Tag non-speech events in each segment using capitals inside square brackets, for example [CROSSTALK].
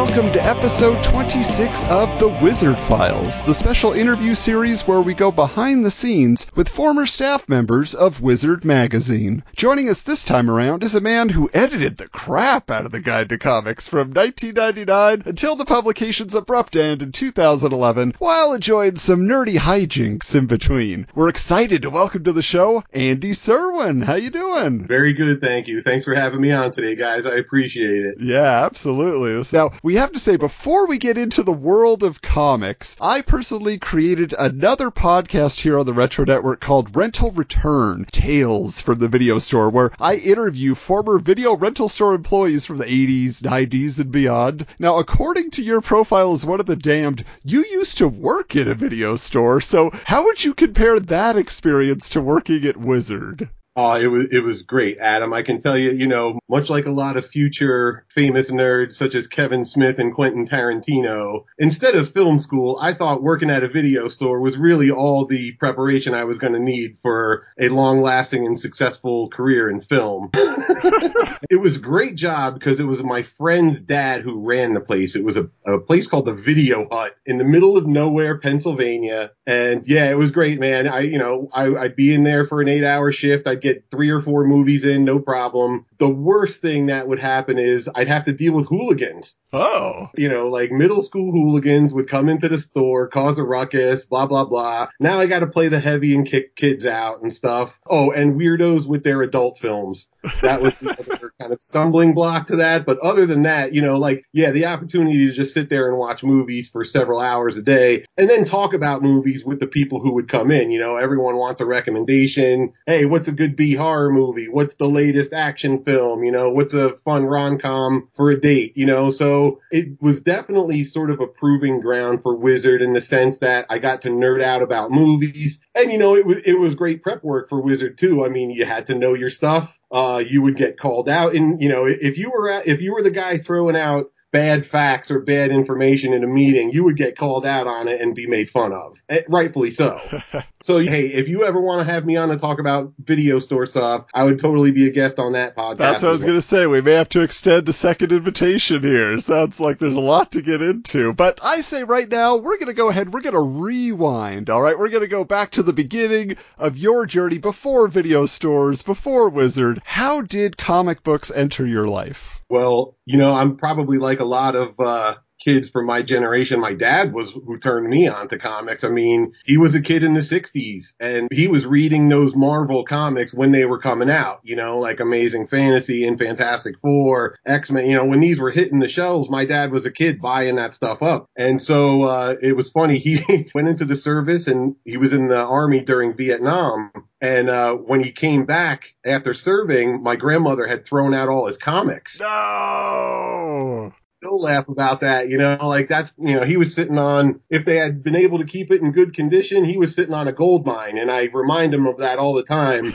Welcome to episode 26 of The Wizard Files, the special interview series where we go behind the scenes with former staff members of Wizard Magazine. Joining us this time around is a man who edited the crap out of the Guide to Comics from 1999 until the publication's abrupt end in 2011, while enjoying some nerdy hijinks in between. We're excited to welcome to the show Andy Serwin. How you doing? Very good, thank you. Thanks for having me on today, guys. I appreciate it. Yeah, absolutely. Now, we have to say, before we get into the world of comics, I personally created another podcast here on the Retro Network called Rental Return Tales from the Video Store, where I interview former video rental store employees from the 80s, 90s, and beyond. Now, according to your profile as one of the damned, you used to work in a video store, so how would you compare that experience to working at Wizard? Oh, it was it was great, Adam. I can tell you, you know, much like a lot of future famous nerds such as Kevin Smith and Quentin Tarantino, instead of film school, I thought working at a video store was really all the preparation I was going to need for a long-lasting and successful career in film. [LAUGHS] it was a great job because it was my friend's dad who ran the place. It was a, a place called the Video Hut in the middle of nowhere, Pennsylvania. And yeah, it was great, man. I, you know, I, I'd be in there for an eight-hour shift. I'd get three or four movies in, no problem. The worst thing that would happen is I'd have to deal with hooligans. Oh. You know, like middle school hooligans would come into the store, cause a ruckus, blah, blah, blah. Now I got to play the heavy and kick kids out and stuff. Oh, and weirdos with their adult films. That was [LAUGHS] the other kind of stumbling block to that. But other than that, you know, like, yeah, the opportunity to just sit there and watch movies for several hours a day and then talk about movies with the people who would come in. You know, everyone wants a recommendation. Hey, what's a good B horror movie? What's the latest action film? You know, what's a fun rom-com for a date? You know, so it was definitely sort of a proving ground for Wizard in the sense that I got to nerd out about movies. And, you know, it was, it was great prep work for Wizard too. I mean, you had to know your stuff. Uh, you would get called out. And, you know, if you were at, if you were the guy throwing out bad facts or bad information in a meeting, you would get called out on it and be made fun of. Eh, Rightfully so. [LAUGHS] so, hey, if you ever want to have me on to talk about video store stuff, I would totally be a guest on that podcast. That's what I was going to say. We may have to extend a second invitation here. Sounds like there's a lot to get into. But I say right now, we're going to go ahead, we're going to rewind, all right? We're going to go back to the beginning of your journey before video stores, before Wizard. How did comic books enter your life? Well, you know, I'm probably like a lot of uh, kids from my generation. My dad was who turned me on to comics. I mean, he was a kid in the 60s and he was reading those Marvel comics when they were coming out, you know, like Amazing Fantasy and Fantastic Four, X-Men, you know, when these were hitting the shelves, my dad was a kid buying that stuff up. And so, uh, it was funny. [LAUGHS] He went into the service and he was in the army during Vietnam. And, uh, when he came back after serving, my grandmother had thrown out all his comics No! Still laugh about that, you know, like that's, you know, he was sitting on, if they had been able to keep it in good condition, he was sitting on a gold mine. And I remind him of that all the time.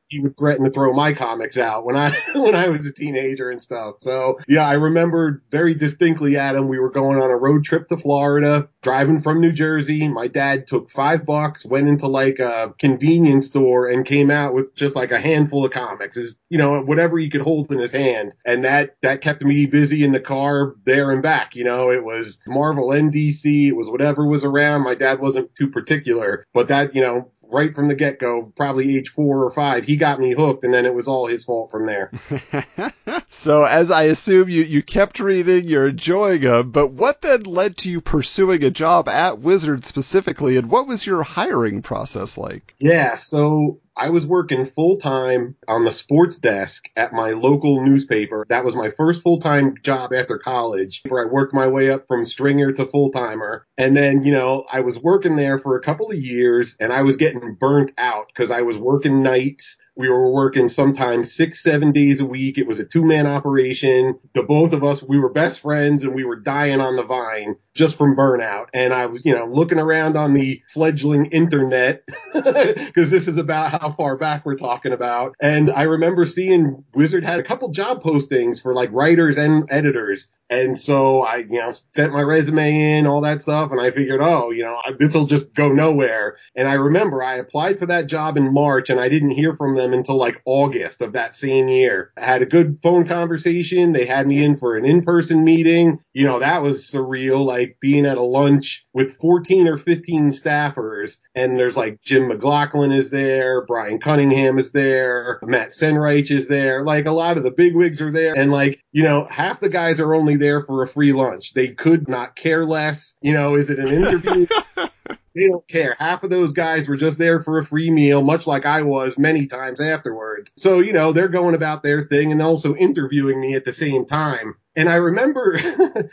[LAUGHS] he would threaten to throw my comics out when I, [LAUGHS] when I was a teenager and stuff. So yeah, I remember very distinctly, Adam, we were going on a road trip to Florida, driving from New Jersey. My dad took five bucks, went into like a convenience store and came out with just like a handful of comics, is, you know, whatever he could hold in his hand. And that, that kept me busy in the car there and back. You know, it was Marvel and DC. It was whatever was around. My dad wasn't too particular, but that, you know, right from the get go, probably age four or five, he got me hooked and then it was all his fault from there. [LAUGHS] so as I assume you, you kept reading, you're enjoying them, but what then led to you pursuing a job at Wizard specifically, and what was your hiring process like? Yeah. So I was working full time on the sports desk at my local newspaper. That was my first full time job after college, where I worked my way up from stringer to full timer. And then, you know, I was working there for a couple of years and I was getting burnt out because I was working nights We were working sometimes six, seven days a week. It was a two man operation. The both of us, we were best friends and we were dying on the vine just from burnout. And I was, you know, looking around on the fledgling internet [LAUGHS] because this is about how far back we're talking about. And I remember seeing Wizard had a couple job postings for like writers and editors. And so I, you know, sent my resume in, all that stuff. And I figured, oh, you know, this will just go nowhere. And I remember I applied for that job in March and I didn't hear from them until like August of that same year. I had a good phone conversation. They had me in for an in-person meeting. You know, that was surreal. Like being at a lunch with 14 or 15 staffers and there's like Jim McLauchlin is there. Brian Cunningham is there. Matt Senreich is there. Like a lot of the bigwigs are there. And like, you know, half the guys are only there for a free lunch. They could not care less. You know, is it an interview? [LAUGHS] they don't care. Half of those guys were just there for a free meal, much like I was many times afterwards. So, you know, they're going about their thing and also interviewing me at the same time. And I remember,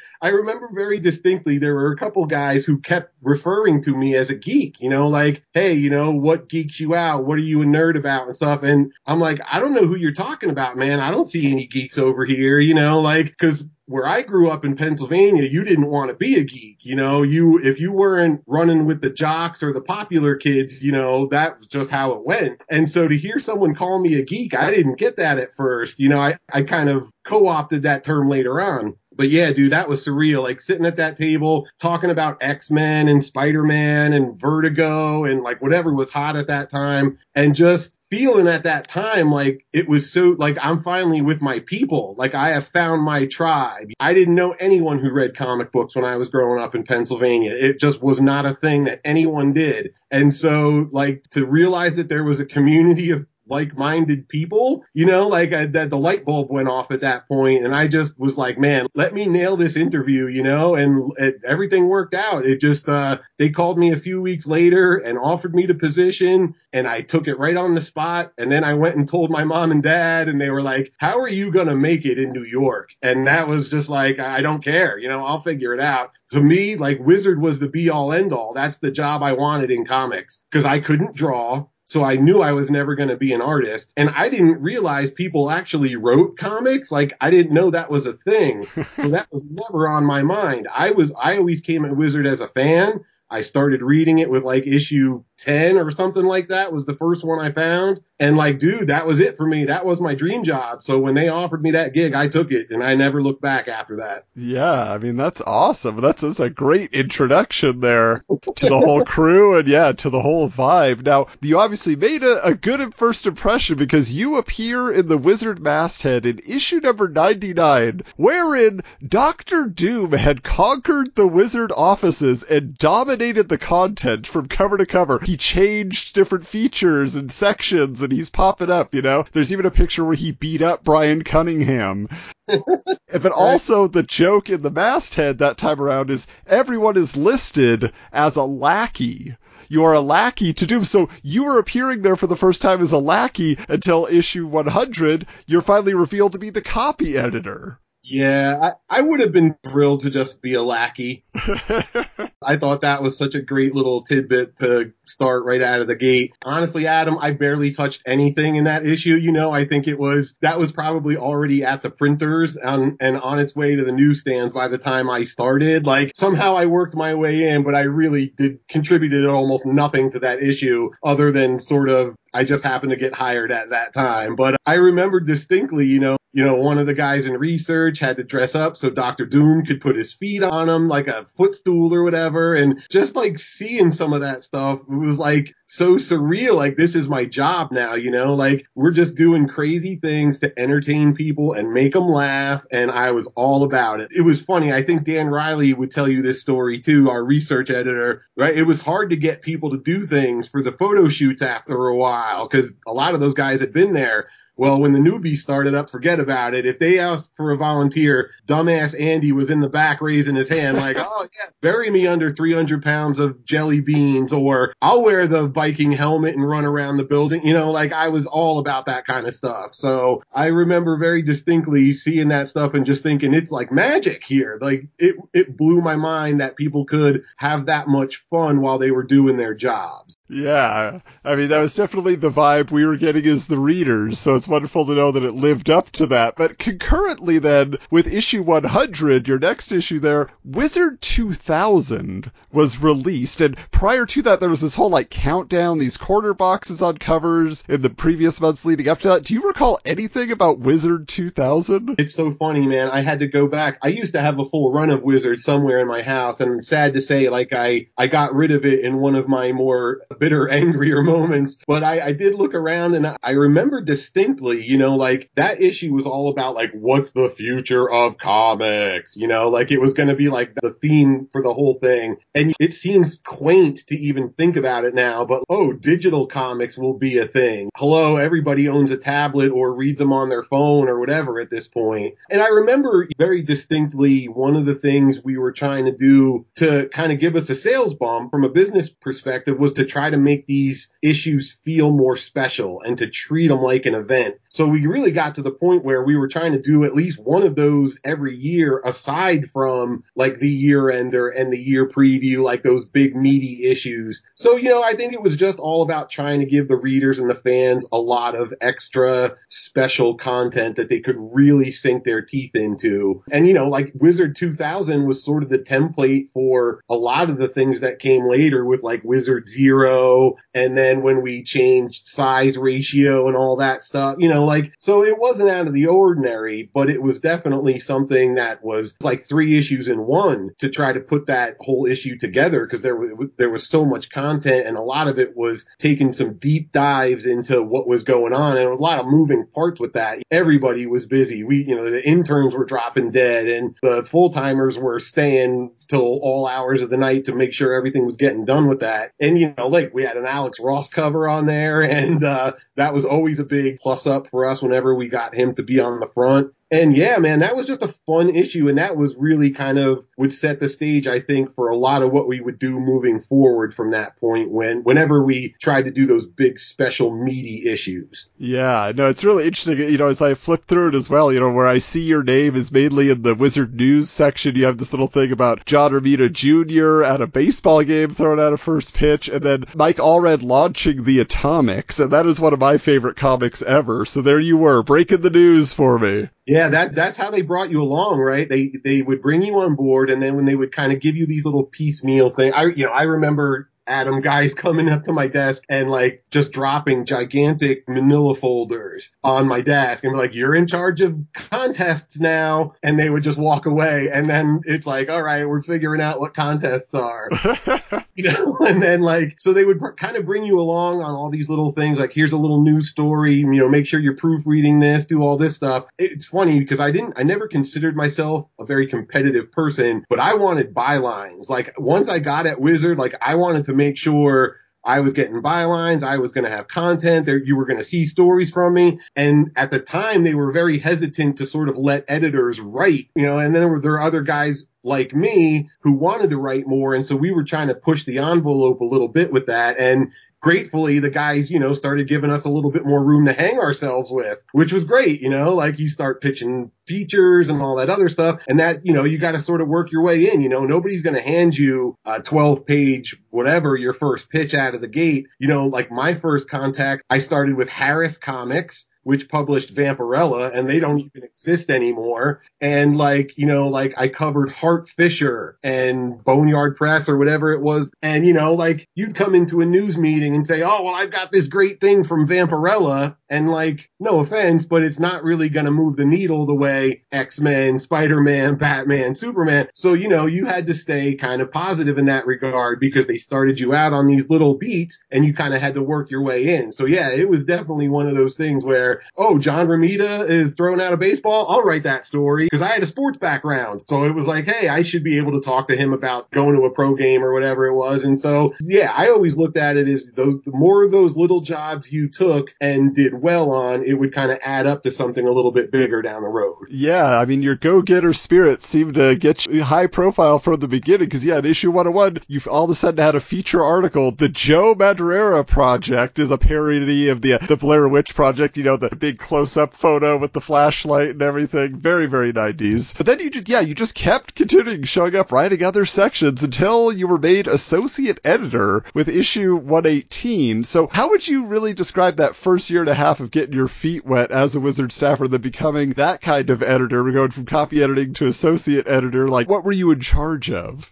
[LAUGHS] I remember very distinctly there were a couple guys who kept referring to me as a geek, you know, like, hey, you know, what geeks you out? What are you a nerd about and stuff? And I'm like, I don't know who you're talking about, man. I don't see any geeks over here, you know, like, cause where I grew up in Pennsylvania, you didn't want to be a geek. You know, you, if you weren't running with the jocks or the popular kids, you know, that was just how it went. And so to hear someone call me a geek, I didn't get that at first. You know, I, I kind of co-opted that term later on. But yeah, dude, that was surreal. Like sitting at that table talking about X-Men and Spider-Man and Vertigo and like whatever was hot at that time and just feeling at that time like it was so like I'm finally with my people. Like I have found my tribe. I didn't know anyone who read comic books when I was growing up in Pennsylvania. It just was not a thing that anyone did. And so like to realize that there was a community of like-minded people, you know, like I, that the light bulb went off at that point and I just was like, man, let me nail this interview, you know, and it, everything worked out. It just, uh, they called me a few weeks later and offered me the position and I took it right on the spot. And then I went and told my mom and dad and they were like, how are you going to make it in New York? And that was just like, I don't care, you know, I'll figure it out to me, like Wizard was the be all end all. That's the job I wanted in comics because I couldn't draw. So I knew I was never going to be an artist. And I didn't realize people actually wrote comics. Like I didn't know that was a thing. [LAUGHS] so that was never on my mind. I was, I always came at Wizard as a fan. I started reading it with like issue 10 or something like that was the first one I found. And like, dude, that was it for me. That was my dream job. So when they offered me that gig, I took it and I never looked back after that. Yeah. I mean, that's awesome. That's, that's a great introduction there to the whole crew and yeah, to the whole vibe. Now, you obviously made a, a good first impression because you appear in the Wizard masthead in issue number 99, wherein Doctor Doom had conquered the Wizard offices and dominated the content from cover to cover. He changed different features and sections and he's popping up, you know? There's even a picture where he beat up Brian Cunningham. [LAUGHS] but also the joke in the masthead that time around is everyone is listed as a lackey. You are a lackey to Doom. So you were appearing there for the first time as a lackey until issue 100. You're finally revealed to be the copy editor. Yeah, I, I would have been thrilled to just be a lackey. [LAUGHS] I thought that was such a great little tidbit to start right out of the gate. Honestly, Adam, I barely touched anything in that issue. You know, I think it was, that was probably already at the printers and, and on its way to the newsstands by the time I started. Like somehow I worked my way in, but I really did contributed almost nothing to that issue other than sort of I just happened to get hired at that time. But I remember distinctly, you know, you know, one of the guys in research had to dress up so Dr. Doom could put his feet on him like a footstool or whatever. And just like seeing some of that stuff it was like so surreal. Like this is my job now, you know, like we're just doing crazy things to entertain people and make them laugh. And I was all about it. It was funny. I think Dan Riley would tell you this story too, our research editor, right? It was hard to get people to do things for the photo shoots after a while because a lot of those guys had been there Well, when the newbie started up, forget about it. If they asked for a volunteer, dumbass Andy was in the back raising his hand like, oh yeah, bury me under 300 pounds of jelly beans or I'll wear the Viking helmet and run around the building. You know, like I was all about that kind of stuff. So I remember very distinctly seeing that stuff and just thinking it's like magic here. Like it, it blew my mind that people could have that much fun while they were doing their jobs. Yeah, I mean that was definitely the vibe we were getting as the readers, so it's wonderful to know that it lived up to that. But concurrently then, with issue 100, your next issue there, Wizard 2000 was released, and prior to that there was this whole like countdown, these corner boxes on covers in the previous months leading up to that. Do you recall anything about Wizard 2000? It's so funny, man. I had to go back. I used to have a full run of Wizard somewhere in my house, and sad to say, like I, I got rid of it in one of my more bitter, [LAUGHS] angrier moments. But I, I did look around and I remember distinctly, you know, like that issue was all about like, what's the future of comics? You know, like it was going to be like the theme for the whole thing. And it seems quaint to even think about it now, but oh, digital comics will be a thing. Hello, everybody owns a tablet or reads them on their phone or whatever at this point. And I remember very distinctly one of the things we were trying to do to kind of give us a sales bump from a business perspective was to try to make these issues feel more special and to treat them like an event in so we really got to the point where we were trying to do at least one of those every year aside from like the year ender and the year preview, like those big meaty issues. So, you know, I think it was just all about trying to give the readers and the fans a lot of extra special content that they could really sink their teeth into. And, you know, like Wizard 2000 was sort of the template for a lot of the things that came later with like Wizard Zero and then when we changed size ratio and all that stuff, you know, like, so it wasn't out of the ordinary, but it was definitely something that was like three issues in one to try to put that whole issue together because there was, there was so much content and a lot of it was taking some deep dives into what was going on and a lot of moving parts with that. Everybody was busy. We, you know, the interns were dropping dead and the full timers were staying till all hours of the night to make sure everything was getting done with that. And, you know, like we had an Alex Ross cover on there and, uh, that was always a big plus up for us whenever we got him to be on the front. And yeah, man, that was just a fun issue. And that was really kind of would set the stage, I think, for a lot of what we would do moving forward from that point when, whenever we tried to do those big special meaty issues. Yeah, no, it's really interesting. You know, as I flip through it as well, you know, where I see your name is mainly in the Wizard News section. You have this little thing about John Romita Jr. at a baseball game throwing out a first pitch and then Mike Allred launching the Atomics. And that is one of my favorite comics ever. So there you were breaking the news for me. Yeah, that that's how they brought you along, right? They they would bring you on board, and then when they would kind of give you these little piecemeal things, I you know I remember Adam guys [LAUGHS] coming up to my desk and like just dropping gigantic manila folders on my desk and be like, you're in charge of contests now. And they would just walk away. And then it's like, all right, we're figuring out what contests are, [LAUGHS] [LAUGHS] you know, and then like, so they would kind of bring you along on all these little things. Like, here's a little news story, you know, make sure you're proofreading this, do all this stuff. It's funny because I didn't, I never considered myself a very competitive person, but I wanted bylines. Like once I got at Wizard, like I wanted to make sure I was getting bylines. I was going to have content there. You were going to see stories from me. And at the time, they were very hesitant to sort of let editors write, you know, and then there were, there were other guys like me who wanted to write more. And so we were trying to push the envelope a little bit with that. And gratefully the guys, you know, started giving us a little bit more room to hang ourselves with, which was great, you know, like you start pitching features and all that other stuff. And that, you know, you got to sort of work your way in, you know, nobody's going to hand you a 12 page, whatever your first pitch out of the gate. You know, like my first contact, I started with Harris Comics which published Vampirella and they don't even exist anymore. And like, you know, like I covered Hart Fisher and Boneyard Press or whatever it was. And, you know, like you'd come into a news meeting and say, Oh, well, I've got this great thing from Vampirella. And like, no offense, but it's not really going to move the needle the way X-Men, Spider-Man, Batman, Superman. So, you know, you had to stay kind of positive in that regard because they started you out on these little beats and you kind of had to work your way in. So yeah, it was definitely one of those things where oh, John Romita is thrown out of baseball. I'll write that story because I had a sports background. So it was like, hey, I should be able to talk to him about going to a pro game or whatever it was. And so, yeah, I always looked at it as the, the more of those little jobs you took and did well on, it would kind of add up to something a little bit bigger down the road. Yeah, I mean, your go-getter spirit seemed to get you high profile from the beginning because, yeah, in issue 101, you've all of a sudden had a feature article. The Joe Madureira Project is a parody of the, the Blair Witch Project, you know, the big close-up photo with the flashlight and everything. Very, very 90s. But then you just, yeah, you just kept continuing showing up writing other sections until you were made associate editor with issue 118. So how would you really describe that first year and a half of getting your feet wet as a Wizard staffer, then becoming that kind of editor? We're going from copy editing to associate editor. Like, what were you in charge of?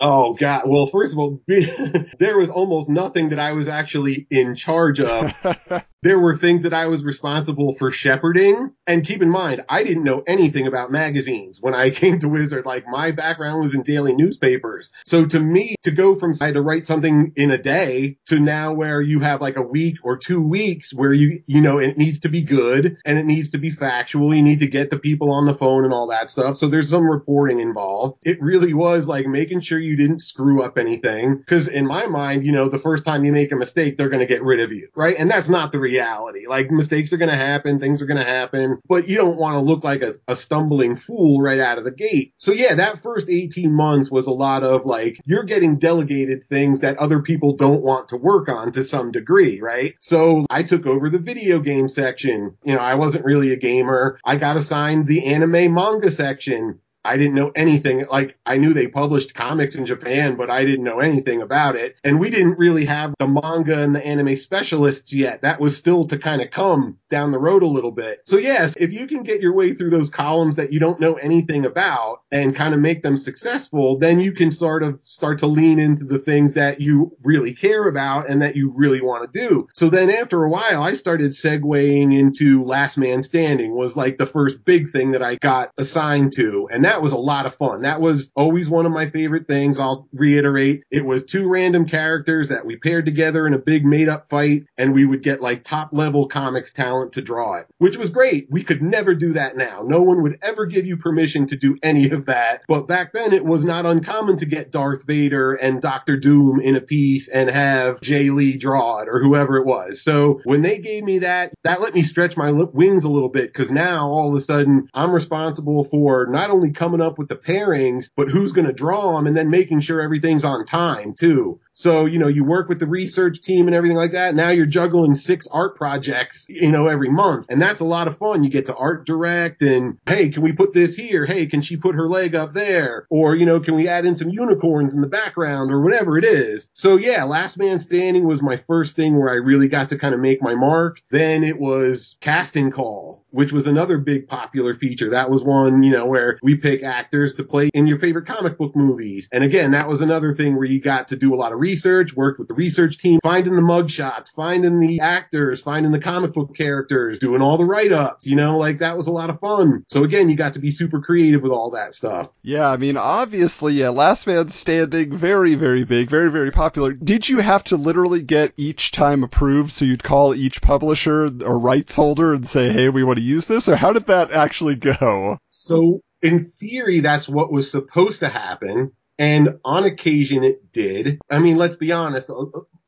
Oh God! Well, first of all, [LAUGHS] there was almost nothing that I was actually in charge of. [LAUGHS] there were things that I was responsible for shepherding. And keep in mind, I didn't know anything about magazines when I [LAUGHS] came to Wizard. Like my background was in daily newspapers. So to me, to go from I had to write something in a day to now where you have like a week or two weeks where you, you know, it needs to be good and it needs to be factual. You need to get the people on the phone and all that stuff. So there's some reporting involved. It really was like making sure you didn't screw up anything. Cause in my mind, you know, the first time you make a mistake, they're going to get rid of you. Right. And that's not the reality reality. Like mistakes are going to happen, things are going to happen, but you don't want to look like a, a stumbling fool right out of the gate. So yeah, that first 18 months was a lot of like, you're getting delegated things that other people don't want to work on to some degree, right? So I took over the video game section. You know, I wasn't really a gamer. I got assigned the anime manga section. I didn't know anything. Like I knew they published comics in Japan, but I didn't know anything about it. And we didn't really have the manga and the anime specialists yet. That was still to kind of come down the road a little bit. So yes, if you can get your way through those columns that you don't know anything about and kind of make them successful, then you can sort of start to lean into the things that you really care about and that you really want to do. So then after a while, I started segueing into Last Man Standing was like the first big thing that I got assigned to. And that was a lot of fun. That was always one of my favorite things. I'll reiterate. It was two random characters that we paired together in a big made up fight and we would get like top level comics talent to draw it, which was great. We could never do that now. No one would ever give you permission to do any of that. But back then it was not uncommon to get Darth Vader and Doctor Doom in a piece and have Jae Lee draw it or whoever it was. So when they gave me that, that let me stretch my wings a little bit because now all of a sudden I'm responsible for not only coming up with the pairings, but who's going to draw them and then making sure everything's on time too. So, you know, you work with the research team and everything like that. Now you're juggling six art projects, you know, every month. And that's a lot of fun. You get to art direct and, hey, can we put this here? Hey, can she put her leg up there? Or, you know, can we add in some unicorns in the background or whatever it is? So yeah, Last Man Standing was my first thing where I really got to kind of make my mark. Then it was Casting Call, which was another big popular feature. That was one, you know, where we pick actors to play in your favorite comic book movies. And again, that was another thing where you got to do a lot of research, worked with the research team, finding the mugshots, finding the actors, finding the comic book characters, doing all the write-ups, you know, like that was a lot of fun. So again, you got to be super creative with all that stuff. Yeah, I mean, obviously, yeah, Last Man Standing, very, very big, very, very popular. Did you have to literally get each time approved so you'd call each publisher or rights holder and say, hey, we want to use this? Or how did that actually go? So in theory, that's what was supposed to happen. And on occasion it did. I mean, let's be honest.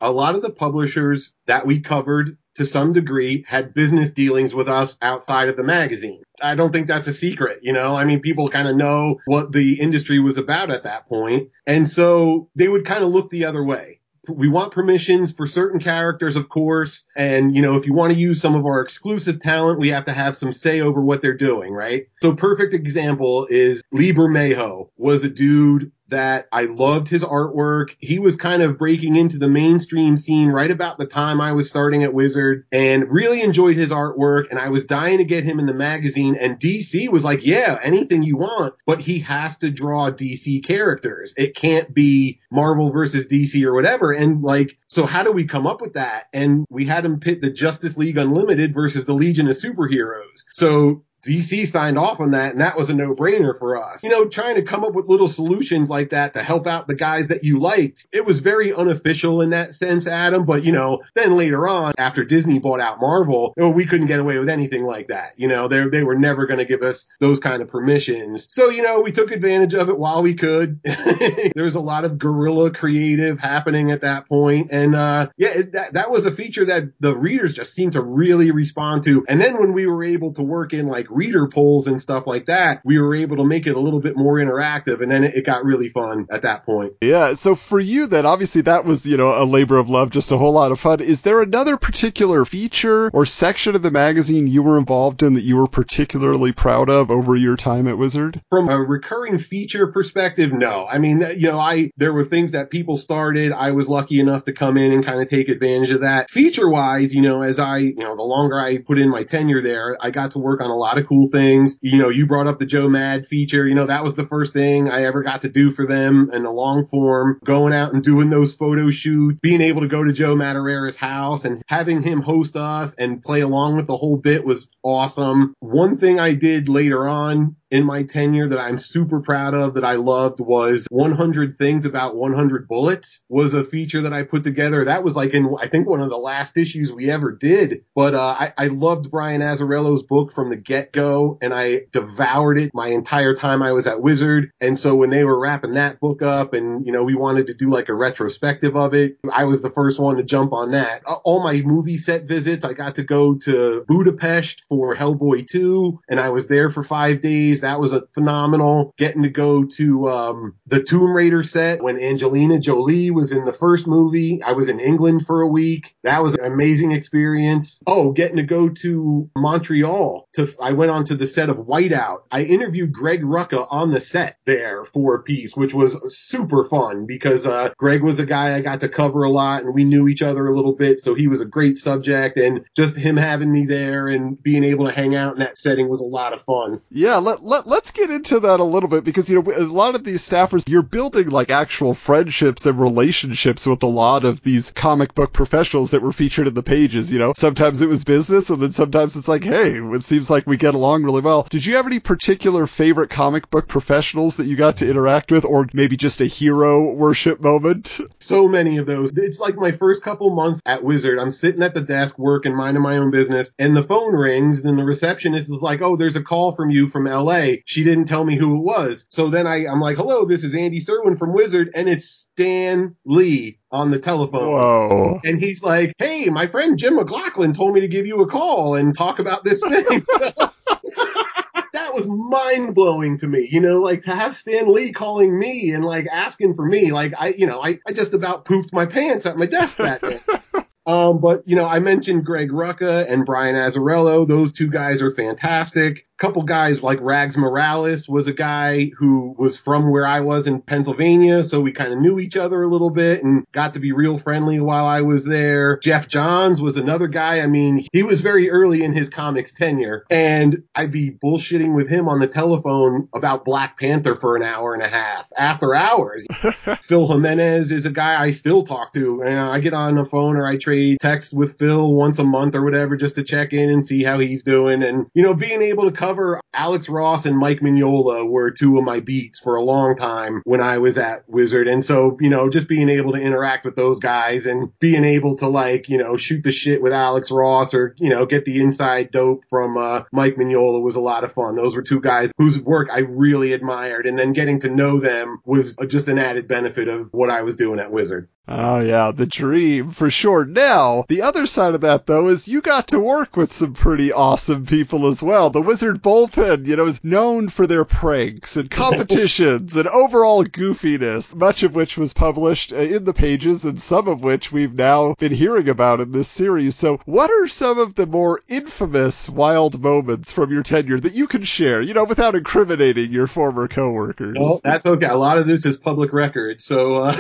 A lot of the publishers that we covered to some degree had business dealings with us outside of the magazine. I don't think that's a secret, you know? I mean, people kind of know what the industry was about at that point. And so they would kind of look the other way we want permissions for certain characters, of course. And, you know, if you want to use some of our exclusive talent, we have to have some say over what they're doing, right? So perfect example is Lee Bermejo was a dude that I loved his artwork. He was kind of breaking into the mainstream scene right about the time I was starting at Wizard and really enjoyed his artwork. And I was dying to get him in the magazine. And DC was like, yeah, anything you want, but he has to draw DC characters. It can't be Marvel versus DC or whatever. And like, so how do we come up with that? And we had him pit the Justice League Unlimited versus the Legion of Superheroes. So DC signed off on that and that was a no brainer for us. You know, trying to come up with little solutions like that to help out the guys that you liked. It was very unofficial in that sense, Adam. But you know, then later on, after Disney bought out Marvel, you know, we couldn't get away with anything like that. You know, they they were never going to give us those kind of permissions. So you know, we took advantage of it while we could. [LAUGHS] there was a lot of guerrilla creative happening at that point, and uh, yeah, it, that that was a feature that the readers just seemed to really respond to. And then when we were able to work in like reader polls and stuff like that, we were able to make it a little bit more interactive, and then it, it got really fun at that point. Yeah. So for you, then obviously that was you know a labor of love, just a whole lot of fun. Is there another particular feature or section of the magazine you were involved in that you were particularly proud of over your time at Wizard? From a recurring feature perspective, no. I mean, you know, I there were things that people started. I was lucky enough to come in and kind of take advantage of that. Feature wise, you know, as I, you know, the longer I put in my tenure there, I got to work on a lot of cool things. You know, you brought up the Joe Mad feature. You know, that was the first thing I ever got to do for them in a long form, going out and doing those photo shoots, being able to go to Joe Madureira's house and having him host us and play along with the whole bit was awesome. One thing I did later on in my tenure that I'm super proud of that I loved was 100 things about 100 bullets was a feature that I put together. That was like in, I think one of the last issues we ever did. But, uh, I, I loved Brian Azzarello's book from the get go and I devoured it my entire time I was at Wizard. And so when they were wrapping that book up and, you know, we wanted to do like a retrospective of it, I was the first one to jump on that. All my movie set visits, I got to go to Budapest for Hellboy 2 and I was there for five days movies. That was a phenomenal getting to go to um, the Tomb Raider set when Angelina Jolie was in the first movie. I was in England for a week. That was an amazing experience. Oh, getting to go to Montreal. To I went onto the set of Whiteout. I interviewed Greg Rucka on the set there for a piece, which was super fun because uh, Greg was a guy I got to cover a lot and we knew each other a little bit, so he was a great subject. And just him having me there and being able to hang out in that setting was a lot of fun. Yeah, let, let, let's get into that a little bit because, you know, a lot of these staffers, you're building like actual friendships and relationships with a lot of these comic book professionals that were featured in the pages, you know. Sometimes it was business and then sometimes it's like, hey, it seems like we get along really well. Did you have any particular favorite comic book professionals that you got to interact with or maybe just a hero worship moment? So many of those. It's like my first couple months at Wizard. I'm sitting at the desk working, minding my own business and the phone rings and the receptionist is like, oh, there's a call from you from LA she didn't tell me who it was. So then I, I'm like, hello, this is Andy Serwin from Wizard, and it's Stan Lee on the telephone. Whoa. And he's like, hey, my friend Jim McLauchlin told me to give you a call and talk about this thing. [LAUGHS] that was mind blowing to me. You know, like to have Stan Lee calling me and like asking for me, like I, you know, I, I just about pooped my pants at my desk that day. [LAUGHS] Um, but you know, I mentioned Greg Rucka and Brian Azzarello. Those two guys are fantastic couple guys like Rags Morales was a guy who was from where I was in Pennsylvania, so we kind of knew each other a little bit and got to be real friendly while I was there. Geoff Johns was another guy. I mean, he was very early in his comics tenure, and I'd be bullshitting with him on the telephone about Black Panther for an hour and a half after hours. [LAUGHS] Phil Jimenez is a guy I still talk to, and I get on the phone or I trade text with Phil once a month or whatever just to check in and see how he's doing, and you know, being able to cover Alex Ross and Mike Mignola were two of my beats for a long time when I was at Wizard. And so, you know, just being able to interact with those guys and being able to like, you know, shoot the shit with Alex Ross or, you know, get the inside dope from uh, Mike Mignola was a lot of fun. Those were two guys whose work I really admired. And then getting to know them was just an added benefit of what I was doing at Wizard. Oh yeah, the dream for sure. Now, the other side of that though is you got to work with some pretty awesome people as well. The Wizard Bullpen, you know, is known for their pranks and [LAUGHS] competitions and overall goofiness, much of which was published uh, in the pages and some of which we've now been hearing about in this series. So, what are some of the more infamous wild moments from your tenure that you can share, you know, without incriminating your former coworkers? Well, that's okay. A lot of this is public record. So, uh,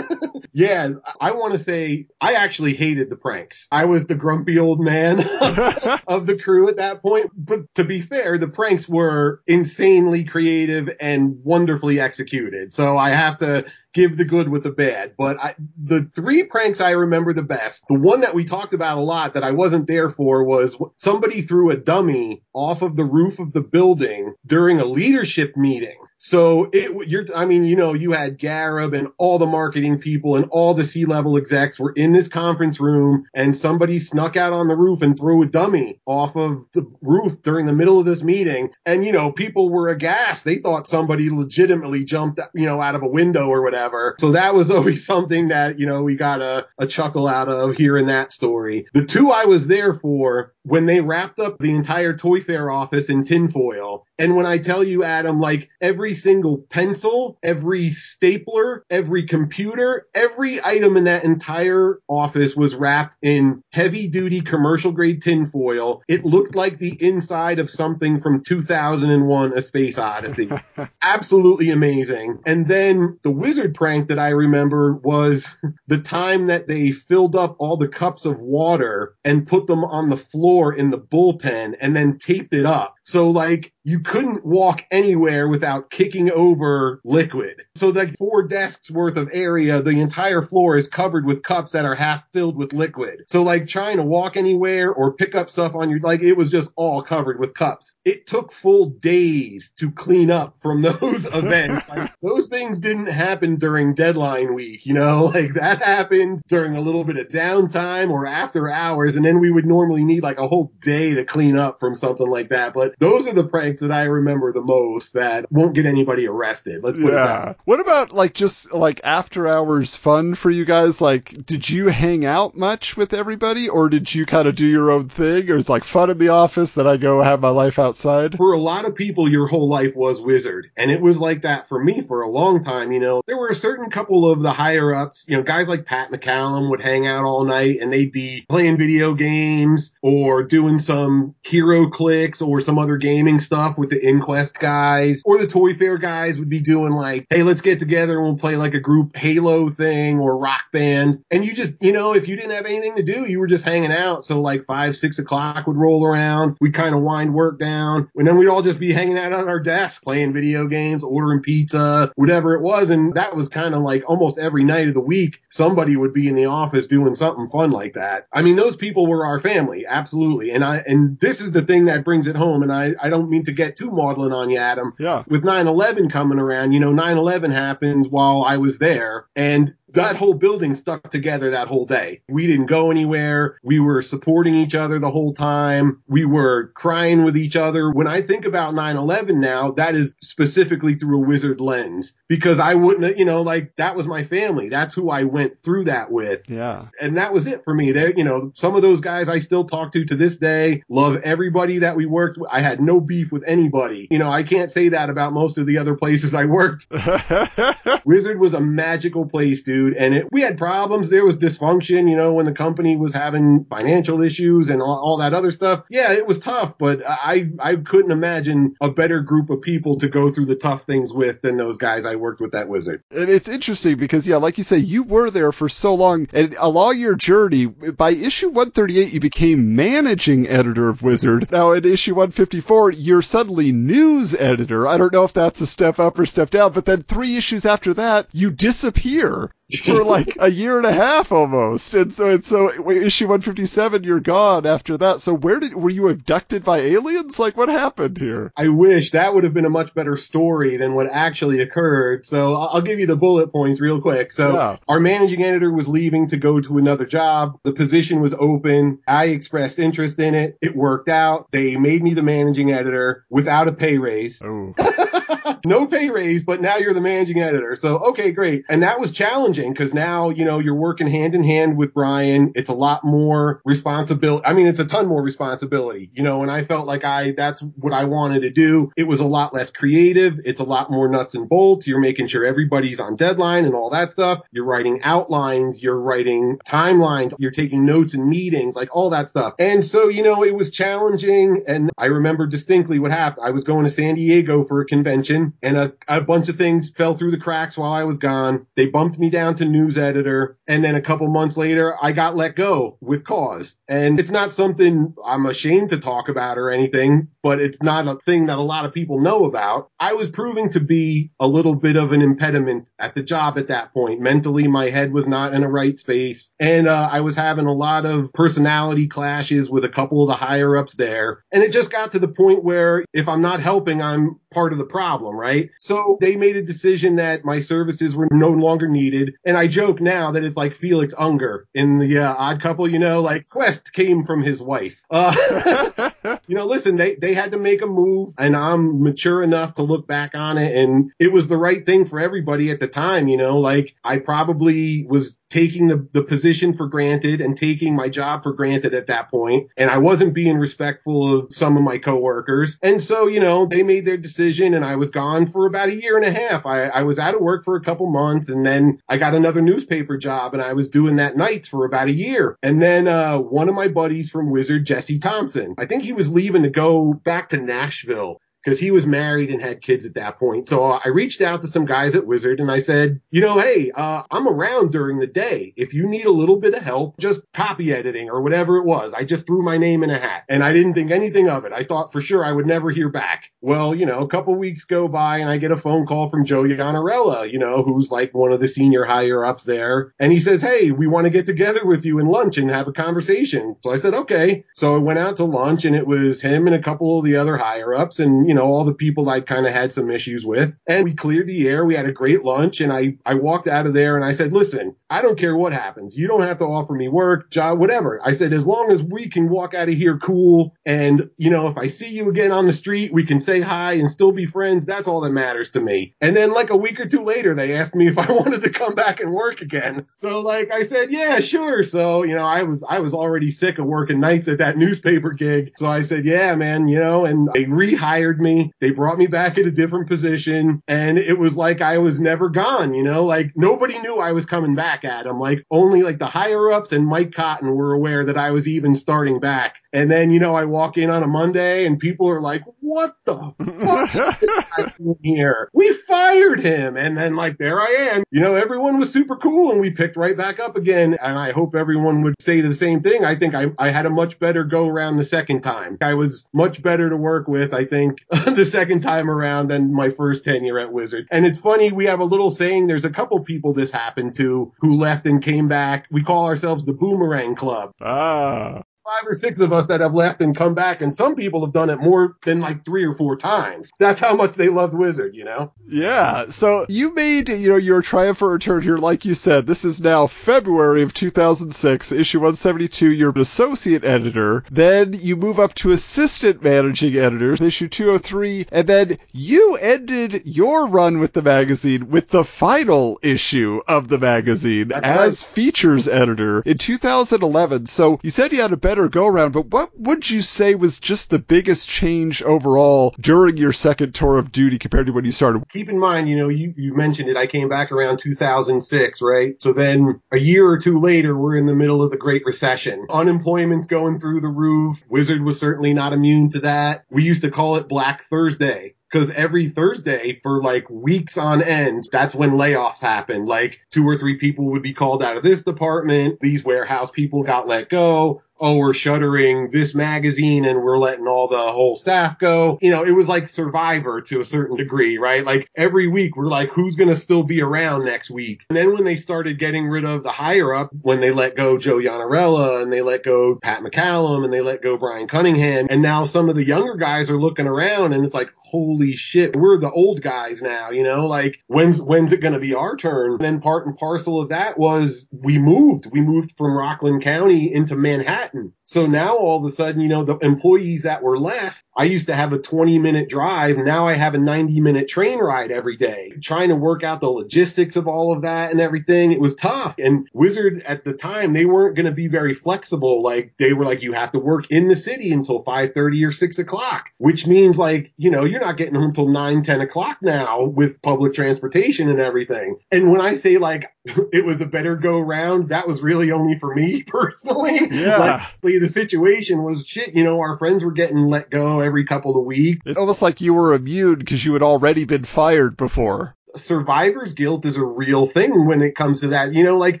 [LAUGHS] yeah, I want to say I actually hated the pranks. I was the grumpy old man [LAUGHS] of the crew at that point. But to be fair, the pranks were insanely creative and wonderfully executed. So I have to give the good with the bad. But I, the three pranks I remember the best, the one that we talked about a lot that I wasn't there for was somebody threw a dummy off of the roof of the building during a leadership meeting. So it, you're, I mean, you know, you had Gareb and all the marketing people and all the C-level execs were in this conference room and somebody snuck out on the roof and threw a dummy off of the roof during the middle of this meeting. And, you know, people were aghast. They thought somebody legitimately jumped, you know, out of a window or whatever. So that was [LAUGHS] always something that, you know, we got a, a chuckle out of hearing that story. The two I was there for when they wrapped up the entire Toy Fair office in tinfoil. And when I tell you, Adam, like every single pencil, every stapler, every computer, every item in that entire office was wrapped in heavy duty commercial grade tinfoil. It looked like the inside of something from 2001 A Space Odyssey. [LAUGHS] Absolutely amazing. And then the wizard prank that I remember was [LAUGHS] the time that they filled up all the cups of water and put them on the floor floor in the bullpen and then taped it up. So like you couldn't walk anywhere without kicking over liquid. So like four desks worth of area, the entire floor is covered with cups that are half filled with liquid. So like trying to walk anywhere or pick up stuff on your, like it was just all covered with cups. It took full days to clean up from [LAUGHS] those events. like, those things didn't happen during deadline week, you know, [LAUGHS] like that happened during a little bit of downtime or after hours. And then we would normally need like a whole day to clean up from something like that. But those are the pranks that I remember the most that won't get anybody arrested. Let's put yeah. What about like just like after hours fun for you guys? Like, did you hang out much with everybody, or did you kind of do your own thing, or is like fun in the office that I go have my life outside? For a lot of people, your whole life was Wizard, and it was like that for me for a long time. You know, there were a certain couple of the higher ups. You know, guys like Pat McCallum would hang out all night, and they'd be playing video games or doing some HeroClix or some other gaming stuff with the Inquest guys or the Toy Fair guys would be doing like, hey, let's get together and we'll play like a group Halo thing or rock band. And you just, you know, if you didn't have anything to do, you were just hanging out. So like five, six o'clock would roll around. We'd kind of wind work down and then we'd all just be hanging out on our desk playing video games, ordering pizza, whatever it was. And that was kind of like almost every night of the week, somebody would be in the office doing something fun like that. I mean, those people were our family. Absolutely. And I, and this is the thing that brings it home. And I, I don't mean to get too maudlin on you, Adam. Yeah. With 9-11 coming around, you know, 9-11 happened while I was there and that whole building stuck together that whole day. We didn't go anywhere. We were supporting each other the whole time. We were crying with each other. When I think about 9-11 now, that is specifically through a wizard lens because I wouldn't, you know, like that was my family. That's who I went through that with. Yeah. And that was it for me. There, you know, some of those guys I still talk to to this day, love everybody that we worked with. I had no beef with anybody. You know, I can't say that about most of the other places I worked. [LAUGHS] Wizard was a magical place, dude dude. And it, we had problems. There was dysfunction, you know, when the company was having financial issues and all, all that other stuff. Yeah, it was tough, but I, I couldn't imagine a better group of people to go through the tough things with than those guys I worked with at Wizard. And it's interesting because, yeah, like you say, you were there for so long and along your journey, by issue 138, you became managing editor of Wizard. Now in issue 154, you're suddenly news editor. I don't know if that's a step up or step down, but then three issues after that, you disappear for like a year and a half almost. And so, and so issue 157, you're gone after that. So where did, were you abducted by aliens? Like what happened here? I wish that would have been a much better story than what actually occurred. So I'll give you the bullet points real quick. So yeah. our managing editor was leaving to go to another job. The position was open. I expressed interest in it. It worked out. They made me the managing editor without a pay raise. Oh. [LAUGHS] no pay raise, but now you're the managing editor. So, okay, great. And that was challenging because now, you know, you're working hand in hand with Brian. It's a lot more responsibility. I mean, it's a ton more responsibility, you know, and I felt like I, that's what I wanted to do. It was a lot less creative. It's a lot more nuts and bolts. You're making sure everybody's on deadline and all that stuff. You're writing outlines. You're writing timelines. You're taking notes in meetings, like all that stuff. And so, you know, it was challenging. And I remember distinctly what happened. I was going to San Diego for a convention and a, a bunch of things fell through the cracks while I was gone. They bumped me down down to news editor. And then a couple months later, I got let go with cause. And it's not something I'm ashamed to talk about or anything, but it's not a thing that a lot of people know about. I was proving to be a little bit of an impediment at the job at that point. Mentally, my head was not in a right space. And uh, I was having a lot of personality clashes with a couple of the higher ups there. And it just got to the point where if I'm not helping, I'm part of the problem, right? So they made a decision that my services were no longer needed. And I joke now that it's like Felix Unger in the uh, odd couple, you know, like Quest came from his wife. Uh, [LAUGHS] you know, listen, they, they had to make a move and I'm mature enough to look back on it. And it was the right thing for everybody at the time, you know, like I probably was taking the, the position for granted and taking my job for granted at that point. And I wasn't being respectful of some of my coworkers. And so, you know, they made their decision and I was gone for about a year and a half. I, I was out of work for a couple months and then I got another newspaper job and I was doing that nights for about a year. And then, uh, one of my buddies from Wizard, Jesse Thompson, I think he was leaving to go back to Nashville because he was married and had kids at that point. So I reached out to some guys at Wizard and I said, you know, hey, uh, I'm around during the day. If you need a little bit of help, just copy editing or whatever it was. I just threw my name in a hat and I didn't think anything of it. I thought for sure I would never hear back. Well, you know, a couple weeks go by and I get a phone call from Joe Yanarella, you know, who's like one of the senior higher ups there. And he says, Hey, we want to get together with you in lunch and have a conversation. So I said, okay. So I went out to lunch and it was him and a couple of the other higher ups and, you know, all the people I kind of had some issues with. And we cleared the air. We had a great lunch and I, I walked out of there and I said, listen, I don't care what happens. You don't have to offer me work, job, whatever. I said, as long as we can walk out of here cool and, you know, if I see you again on the street, we can say hi and still be friends. That's all that matters to me. And then like a week or two later, they asked me if I [LAUGHS] wanted to come back and work again. So like I said, yeah, sure. So, you know, I was, I was already sick of working nights at that newspaper gig. So I said, yeah, man, you know, and they rehired me. They brought me back at a different position and it was like I was never gone, you know, like nobody knew I was coming back at them. Like only like the higher ups and Mike Cotton were aware that I was even starting back. And then, you know, I walk in on a Monday and people are like, what the fuck is happening [LAUGHS] here? We fired him. And then like, there I am. You know, everyone was super cool and we picked right back up again. And I hope everyone would say the same thing. I think I, I had a much better go around the second time. I was much better to work with, I think, [LAUGHS] the second time around than my first tenure at Wizard. And it's funny, we have a little saying, there's a couple people this happened to who left and came back. We call ourselves the Boomerang Club. Ah. Five or six of us that have left and come back, and some people have done it more than like three or four times. That's how much they love Wizard, you know? Yeah. So you made, you know, your triumphant return here, like you said. This is now February of 2006, issue 172. You're an associate editor. Then you move up to assistant managing editor, issue 203. And then you ended your run with the magazine with the final issue of the magazine That's as right. features editor in 2011. So you said you had a better go around, but what would you say was just the biggest change overall during your second tour of duty compared to when you started? Keep in mind, you know, you, you mentioned it. I came back around 2006, right? So then a year or two later, we're in the middle of the Great Recession. Unemployment's going through the roof. Wizard was certainly not immune to that. We used to call it Black Thursday. Cause every Thursday for like weeks on end, that's when layoffs happen. Like two or three people would be called out of this department. These warehouse people got let go oh, we're shuttering this magazine and we're letting all the whole staff go. You know, it was like Survivor to a certain degree, right? Like every week we're like, who's going to still be around next week? And then when they started getting rid of the higher up, when they let go Joe Yanarella and they let go Pat McCallum and they let go Brian Cunningham, and now some of the younger guys are looking around and it's like, holy shit, we're the old guys now, you know, like when's, when's it going to be our turn? And then part and parcel of that was we moved, we moved from Rockland County into Manhattan. Latin. So now all of a sudden, you know, the employees that were left, I used to have a 20 minute drive. Now I have a 90 minute train ride every day. Trying to work out the logistics of all of that and everything. It was tough. And Wizard at the time, they weren't going to be very flexible. Like they were like, you have to work in the city until 5:30 or 6 o'clock, which means like, you know, you're not getting home till 9, 10 o'clock now with public transportation and everything. And when I say like [LAUGHS] it was a better go round, that was really only for me [LAUGHS] personally. Yeah. Like, the situation was shit. You know, our friends were getting let go every couple of weeks. It's almost like you were immune because you had already been fired before. survivor's guilt is a real thing when it comes to that. You know, like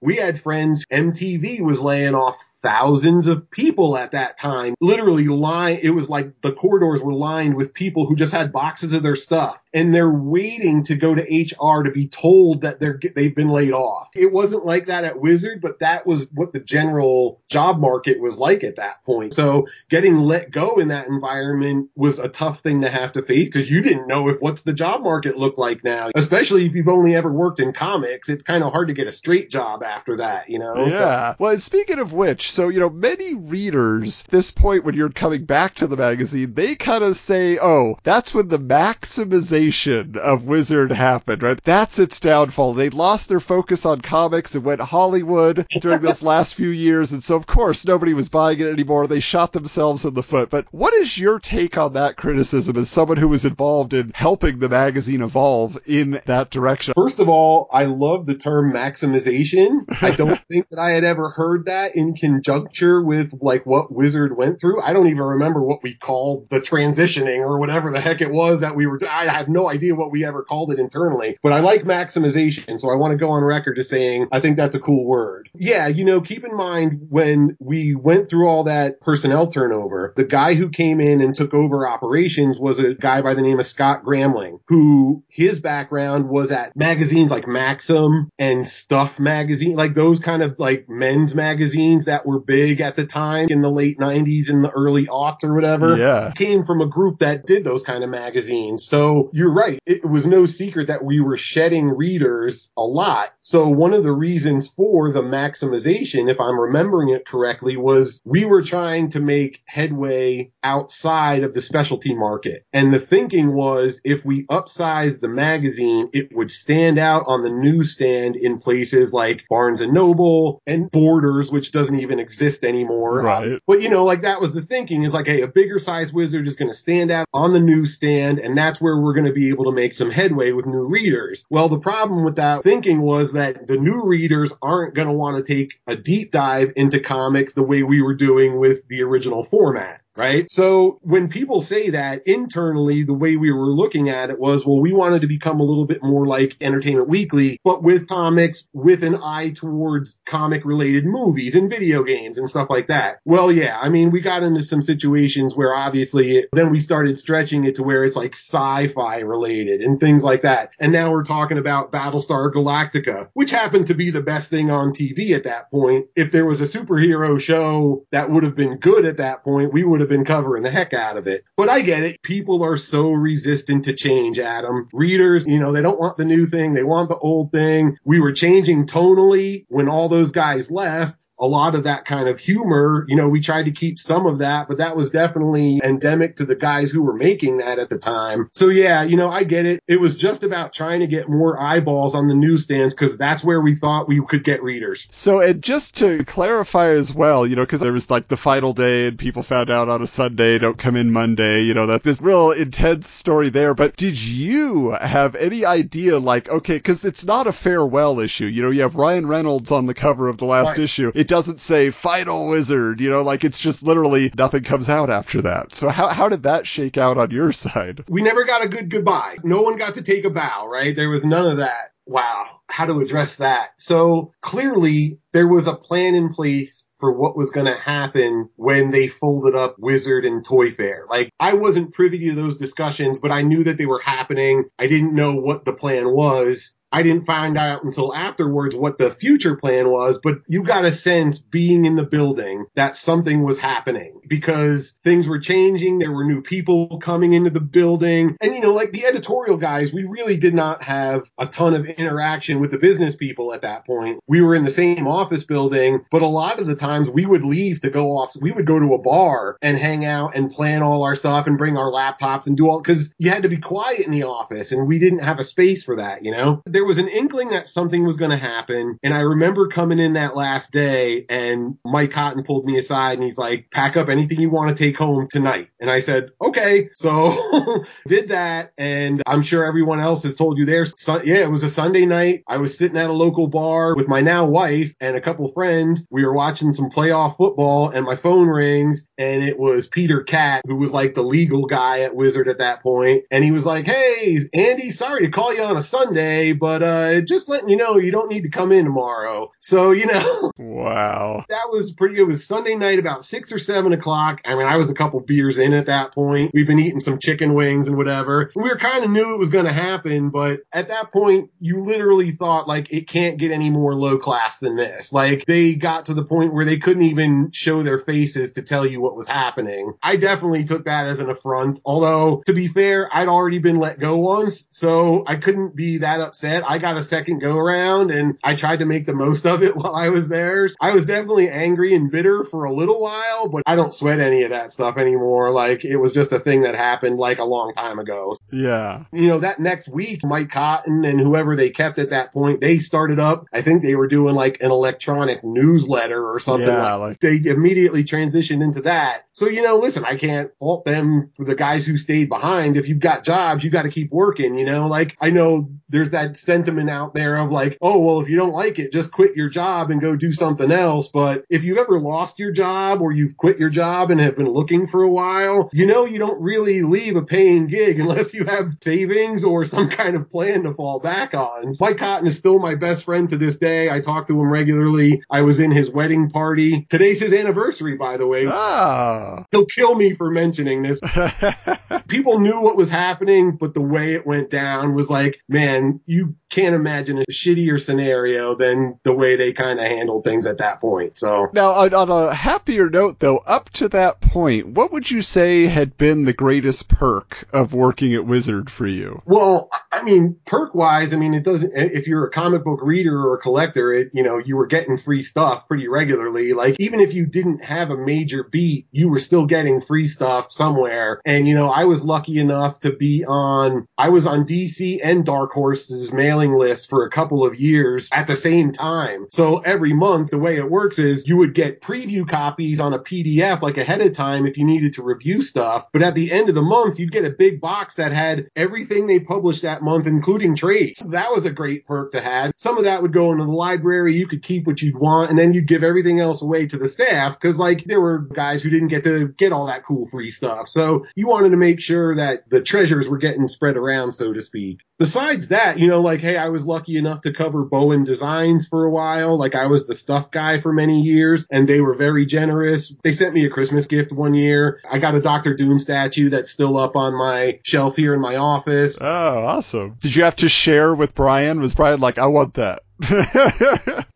we had friends, MTV was laying off thousands of people at that time. Literally line, it was like the corridors were lined with people who just had boxes of their stuff and they're waiting to go to HR to be told that they're they've been laid off. It wasn't like that at Wizard, but that was what the general job market was like at that point. So getting let go in that environment was a tough thing to have to face because you didn't know if what's the job market look like now, especially if you've only ever worked in comics. It's kind of hard to get a straight job after that, you know? Yeah. So, well, speaking of which, so, you know, many readers, this point when you're coming back to the magazine, they kind of say, oh, that's when the maximization of Wizard happened, right? That's its downfall. They lost their focus on comics and went Hollywood [LAUGHS] during those last few years. And so, of course, nobody was buying it anymore. They shot themselves in the foot. But what is your take on that criticism as someone who was involved in helping the magazine evolve in that direction? First of all, I love the term maximization. I [LAUGHS] don't think that I had ever heard that in conjunction with like what Wizard went through. I don't even remember what we called the transitioning or whatever the heck it was that we were. I have no idea what we ever called it internally, but I like maximization. So I want to go on record as saying I think that's a cool word. Yeah, you know, keep in mind when we went through all that personnel turnover, the guy who came in and took over operations was a guy by the name of Scott Gramling, who his background was at magazines like Maxim and Stuff magazine, like those kind of like men's magazines that were big at the time in the late 90s and the early aughts or whatever. Yeah. Came from a group that did those kind of magazines. So you're right. It was no secret that we were shedding readers a lot. So one of the reasons for the maximization, if I'm remembering it correctly, was we were trying to make headway outside of the specialty market. And the thinking was if we upsized the magazine, it would stand out on the newsstand in places like Barnes and Noble and Borders, which doesn't even exist anymore. Right. But you know, like that was the thinking is like, hey, a bigger size wizard is going to stand out on the newsstand and that's where we're going to be able to make some headway with new readers. Well, the problem with that thinking was that the new readers aren't going to want to take a deep dive into comics the way we were doing with the original format right? So when people say that internally, the way we were looking at it was, well, we wanted to become a little bit more like Entertainment Weekly, but with comics with an eye towards comic related movies and video games and stuff like that. Well, yeah, I mean, we got into some situations where obviously it, then we started stretching it to where it's like sci-fi related and things like that. And now we're talking about Battlestar Galactica, which happened to be the best thing on TV at that point. If there was a superhero show that would have been good at that point, we would have been covering the heck out of it. But I get it. People are so resistant to change, Adam. Readers, you know, they don't want the new thing. They want the old thing. We were changing tonally when all those guys left a lot of that kind of humor. You know, we tried to keep some of that, but that was definitely endemic to the guys who were making that at the time. So yeah, you know, I get it. It was just about trying to get more eyeballs on the newsstands because that's where we thought we could get readers. So, and just to clarify as well, you know, because there was like the final day and people found out on a Sunday, don't come in Monday, you know, that this real intense story there. But did you have any idea, like, okay, because it's not a farewell issue. You know, you have Ryan Reynolds on the cover of the last right. issue. It doesn't say final wizard, you know, like it's just literally nothing comes out after that. So how, how did that shake out on your side? We never got a good goodbye. No one got to take a bow, right? There was none of that. Wow. How to address that. So clearly there was a plan in place for what was going to happen when they folded up Wizard and Toy Fair. Like, I wasn't privy to those discussions, but I knew that they were happening. I didn't know what the plan was. I didn't find out until afterwards what the future plan was, but you got a sense being in the building that something was happening because things were changing. There were new people coming into the building. And, you know, like the editorial guys, we really did not have a ton of interaction with the business people at that point. We were in the same office building, but a lot of the times we would leave to go off. We would go to a bar and hang out and plan all our stuff and bring our laptops and do all, cause you had to be quiet in the office and we didn't have a space for that, you know? There was an inkling that something was going to happen. And I remember coming in that last day and Mike Cotton pulled me aside and he's like, pack up anything you want to take home tonight. And I said, okay. So [LAUGHS] did that. And I'm sure everyone else has told you there. yeah, it was a Sunday night. I was sitting at a local bar with my now wife and a couple friends. We were watching some playoff football and my phone rings and it was Peter Cat, who was like the legal guy at Wizard at that point. And he was like, Hey, Andy, sorry to call you on a Sunday, but, uh, just letting you know you don't need to come in tomorrow. So, you know. [LAUGHS] Wow. That was pretty, it was Sunday night about six or seven o'clock. I mean, I was a couple beers in at that point. We've been eating some chicken wings and whatever. We were kind of knew it was going to happen, but at that point, you literally thought like it can't get any more low class than this. Like they got to the point where they couldn't even show their faces to tell you what was happening. I definitely took that as an affront. Although to be fair, I'd already been let go once, so I couldn't be that upset. I got a second go around and I tried to make the most of it [LAUGHS] while I was there. I was definitely angry and bitter for a little while, but I don't sweat any of that stuff anymore. Like it was just a thing that happened like a long time ago. Yeah. You know, that next week, Mike Cotton and whoever they kept at that point, they started up. I think they were doing like an electronic newsletter or something. Yeah, like, like they immediately transitioned into that. So, you know, listen, I can't fault them for the guys who stayed behind. If you've got jobs, you got to keep working, you know, like I know there's that sentiment out there of like, oh, well, if you don't like it, just quit your job and go do something else. But if you've ever lost your job or you've quit your job and have been looking for a while, you know, you don't really leave a paying gig unless you have savings or some kind of plan to fall back on. Mike Cotton is still my best friend to this day. I talk to him regularly. I was in his wedding party. Today's his anniversary, by the way. Ah. He'll kill me for mentioning this. [LAUGHS] People knew what was happening, but the way it went down was like, man, you can't imagine a shittier scenario than the way they kind of handled things at that point. So now, on, on a happier note, though, up to that point, what would you say had been the greatest perk of working at Wizard for you? Well, I mean, perk wise, I mean, it doesn't. If you're a comic book reader or a collector, it you know you were getting free stuff pretty regularly. Like even if you didn't have a major beat, you were still getting free stuff somewhere. And you know, I was lucky enough to be on. I was on DC and Dark Horse's mailing list for a couple of years at the same time. So every month, the way it works is you would get preview copies on a PDF like ahead of time if you needed to review stuff. But at the end of the month, you'd get a big box that had everything they published that month, including trades. That was a great perk to have. Some of that would go into the library. You could keep what you'd want and then you'd give everything else away to the staff because like there were guys who didn't get to get all that cool free stuff. So you wanted to make sure that the treasures were getting spread around, so to speak. Besides that, you know, like, hey, I was lucky enough to cover Bowen Designs for a while. Like I was the stuff guy for many years and they were very generous. They sent me a Christmas gift one year. I got a Doctor Doom statue that's still up on my shelf here in my office. Oh, awesome. Did you have to share with Brian? Was Brian like, I want that? [LAUGHS]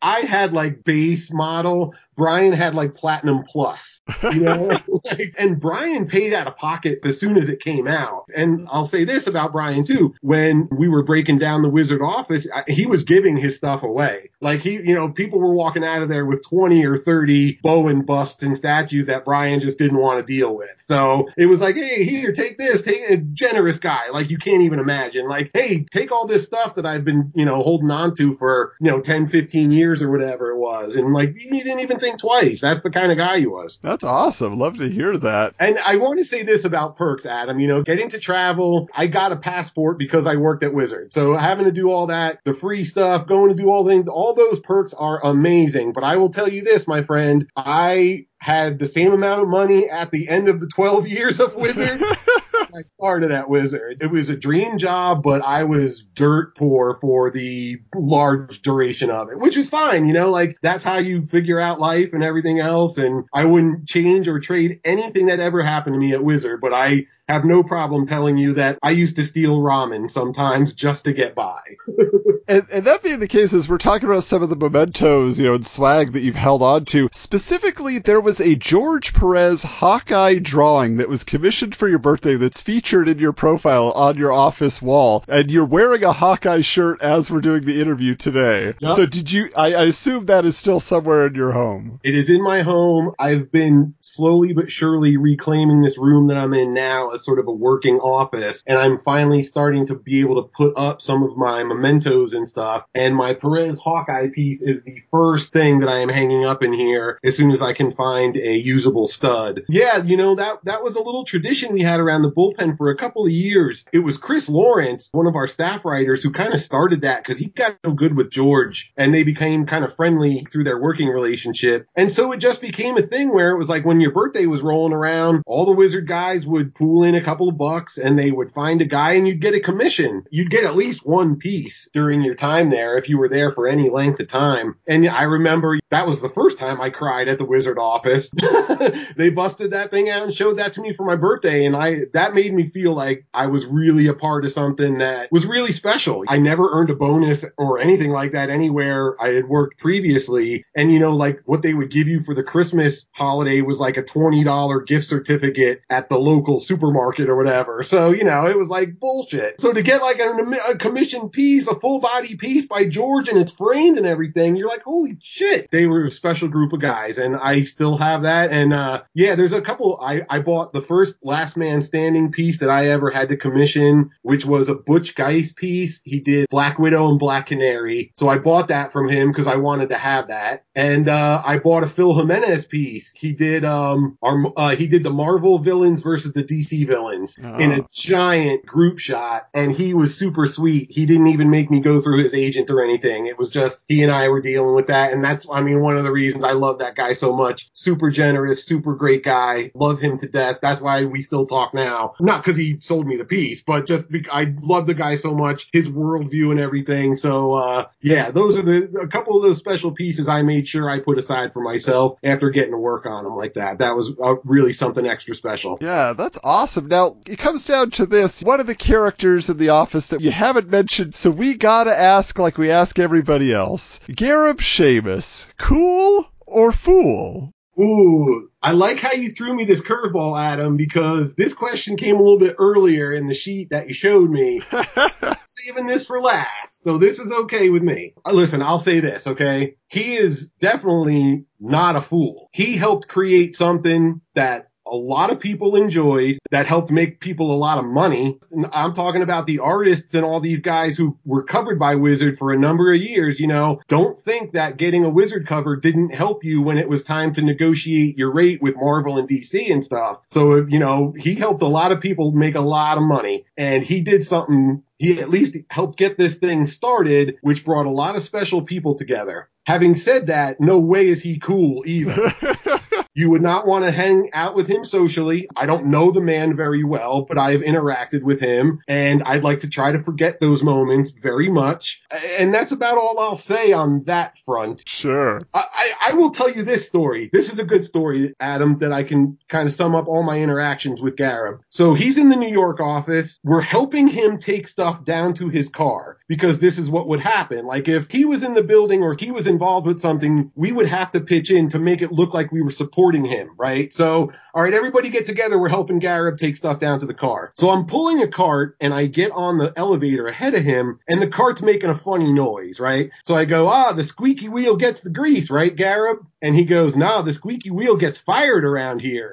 I had like base model, Brian had like platinum plus, you know, [LAUGHS] [LAUGHS] like, and Brian paid out of pocket as soon as it came out. And I'll say this about Brian too. When we were breaking down the wizard office, he was giving his stuff away. Like he, you know, people were walking out of there with 20 or 30 Bowen busts and statues that Brian just didn't want to deal with. So it was like, Hey, here, take this, take a generous guy. Like you can't even imagine. Like, Hey, take all this stuff that I've been, you know, holding on to for, you know, 10, 15 years or whatever it was. And like, you didn't even think twice. That's the kind of guy he was. That's awesome. Love to hear that. And I want to say this about perks, Adam. You know, getting to travel, I got a passport because I worked at Wizard. So having to do all that, the free stuff, going to do all things, all those perks are amazing. But I will tell you this, my friend, I had the same amount of money at the end of the 12 years of Wizard. [LAUGHS] I started at Wizard. It was a dream job, but I was dirt poor for the large duration of it, which was fine. You know, like that's how you figure out life and everything else. And I wouldn't change or trade anything that ever happened to me at Wizard, but I have no problem telling you that I used to steal ramen sometimes just to get by. [LAUGHS] and, and, that being the case, as we're talking about some of the mementos, you know, and swag that you've held on to, specifically, there was a George Perez Hawkeye drawing that was commissioned for your birthday that's featured in your profile on your office wall, and you're wearing a Hawkeye shirt as we're doing the interview today. Yep. So did you? I, I assume that is still somewhere in your home. It is in my home. I've been slowly but surely reclaiming this room that I'm in now sort of a working office, and I'm finally starting to be able to put up some of my mementos and stuff. And my Perez Hawkeye piece is the first thing that I am hanging up in here as soon as I can find a usable stud. Yeah, you know that that was a little tradition we had around the bullpen for a couple of years. It was Chris Lawrence, one of our staff writers, who kind of started that because he got so good with George, and they became kind of friendly through their working relationship. And so it just became a thing where it was like when your birthday was rolling around, all the wizard guys would pool in a couple of bucks and they would find a guy and you'd get a commission. You'd get at least one piece during your time there if you were there for any length of time. And I remember that was the first time I cried at the wizard office. [LAUGHS] they busted that thing out and showed that to me for my birthday and I that made me feel like I was really a part of something that was really special. I never earned a bonus or anything like that anywhere I had worked previously. And you know, like what they would give you for the Christmas holiday was like a $20 gift certificate at the local supermarket or whatever. So, you know, it was like bullshit. So to get like a, a commission piece, a full body piece by George and it's framed and everything, you're like, holy shit. They were a special group of guys and I still have that. And, uh, yeah, there's a couple, I, I bought the first last man standing piece that I ever had to commission, which was a Butch Guice piece. He did Black Widow and Black Canary. So I bought that from him because I wanted to have that. And, uh, I bought a Phil Jimenez piece. He did, um, our, uh, he did the Marvel villains versus the DC villains in a Oh. giant group shot. And he was super sweet. He didn't even make me go through his agent or anything. It was just he and I were dealing with that. And that's, I mean, one of the reasons I love that guy so much. Super generous, super great guy. Love him to death. That's why we still talk now. Not because he sold me the piece, but just because I love the guy so much, his worldview and everything. So, uh, yeah, those are the, a couple of those special pieces I made sure I put aside for myself after getting to work on them like that. That was uh, really something extra special. Yeah, that's awesome. Now, it comes down to this. One of the characters in the office that you haven't mentioned, so we gotta ask like we ask everybody else. Gareb Shamus, cool or fool? Ooh, I like how you threw me this curveball, Adam, because this question came a little bit earlier in the sheet that you showed me. [LAUGHS] Saving this for last, so this is okay with me. Uh, Listen, I'll say this, okay? He is definitely not a fool. He helped create something that a lot of people enjoyed that helped make people a lot of money. And I'm talking about the artists and all these guys who were covered by Wizard for a number of years, you know, don't think that getting a Wizard cover didn't help you when it was time to negotiate your rate with Marvel and DC and stuff. So, you know, he helped a lot of people make a lot of money and he did something he at least helped get this thing started, which brought a lot of special people together. Having said that, no way is he cool either. [LAUGHS] You would not want to hang out with him socially. I don't know the man very well, but I have interacted with him and I'd like to try to forget those moments very much. And that's about all I'll say on that front. Sure. I, I, I will tell you this story. This is a good story, Adam, that I can kind of sum up all my interactions with Gareb. So he's in the New York office. We're helping him take stuff down to his car because this is what would happen. Like if he was in the building or he was involved with something, we would have to pitch in to make it look like we were supporting him, right? So, all right, everybody get together. We're helping Gareb take stuff down to the car. So I'm pulling a cart and I get on the elevator ahead of him and the cart's making a funny noise, right? So I go, ah, the squeaky wheel gets the grease, right, Gareb? And he goes, nah, the squeaky wheel gets fired around here.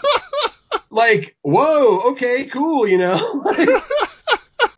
[LAUGHS] like, whoa, okay, cool, you know? [LAUGHS]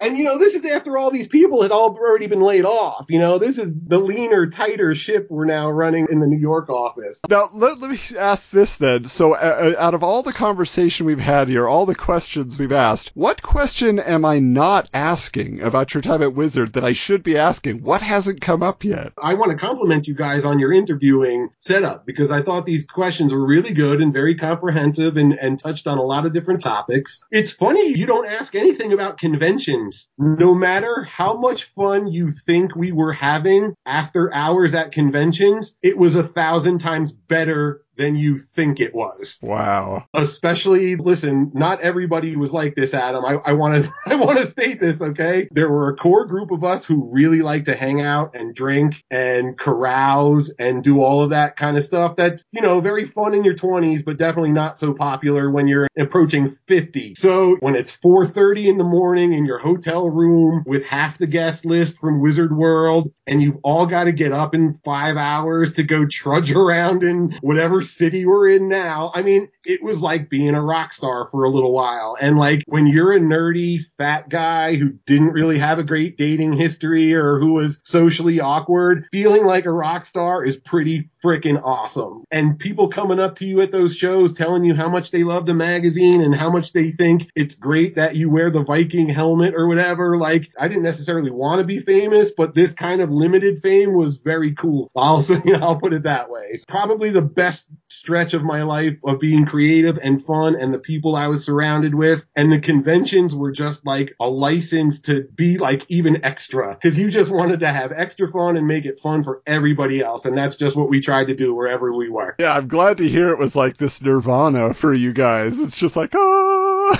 And you know, this is after all these people had all already been laid off. You know, this is the leaner, tighter ship we're now running in the New York office. Now, let, let me ask this then. So, uh, out of all the conversation we've had here, all the questions we've asked, what question am I not asking about your time at Wizard that I should be asking? What hasn't come up yet? I want to compliment you guys on your interviewing setup because I thought these questions were really good and very comprehensive and, and touched on a lot of different topics. It's funny you don't ask anything about conventions. No matter how much fun you think we were having after hours at conventions, it was a thousand times better than you think it was. Wow. Especially, listen, not everybody was like this, Adam. I want to, I want to [LAUGHS] state this, okay? There were a core group of us who really like to hang out and drink and carouse and do all of that kind of stuff. That's, you know, very fun in your 20s, but definitely not so popular when you're approaching 50. So when it's 4.30 in the morning in your hotel room with half the guest list from Wizard World and you've all got to get up in five hours to go trudge [LAUGHS] around in whatever city we're in now. I mean, it was like being a rock star for a little while. And like when you're a nerdy fat guy who didn't really have a great dating history or who was socially awkward, feeling like a rock star is pretty freaking awesome. And people coming up to you at those shows telling you how much they love the magazine and how much they think it's great that you wear the Viking helmet or whatever. Like I didn't necessarily want to be famous, but this kind of limited fame was very cool. [LAUGHS] I'll I'll put it that way. It's probably the best stretch of my life of being creative and fun and the people I was surrounded with. And the conventions were just like a license to be like even extra because you just wanted to have extra fun and make it fun for everybody else. And that's just what we tried to do wherever we were. Yeah, I'm glad to hear it was like this nirvana for you guys. It's just like, oh.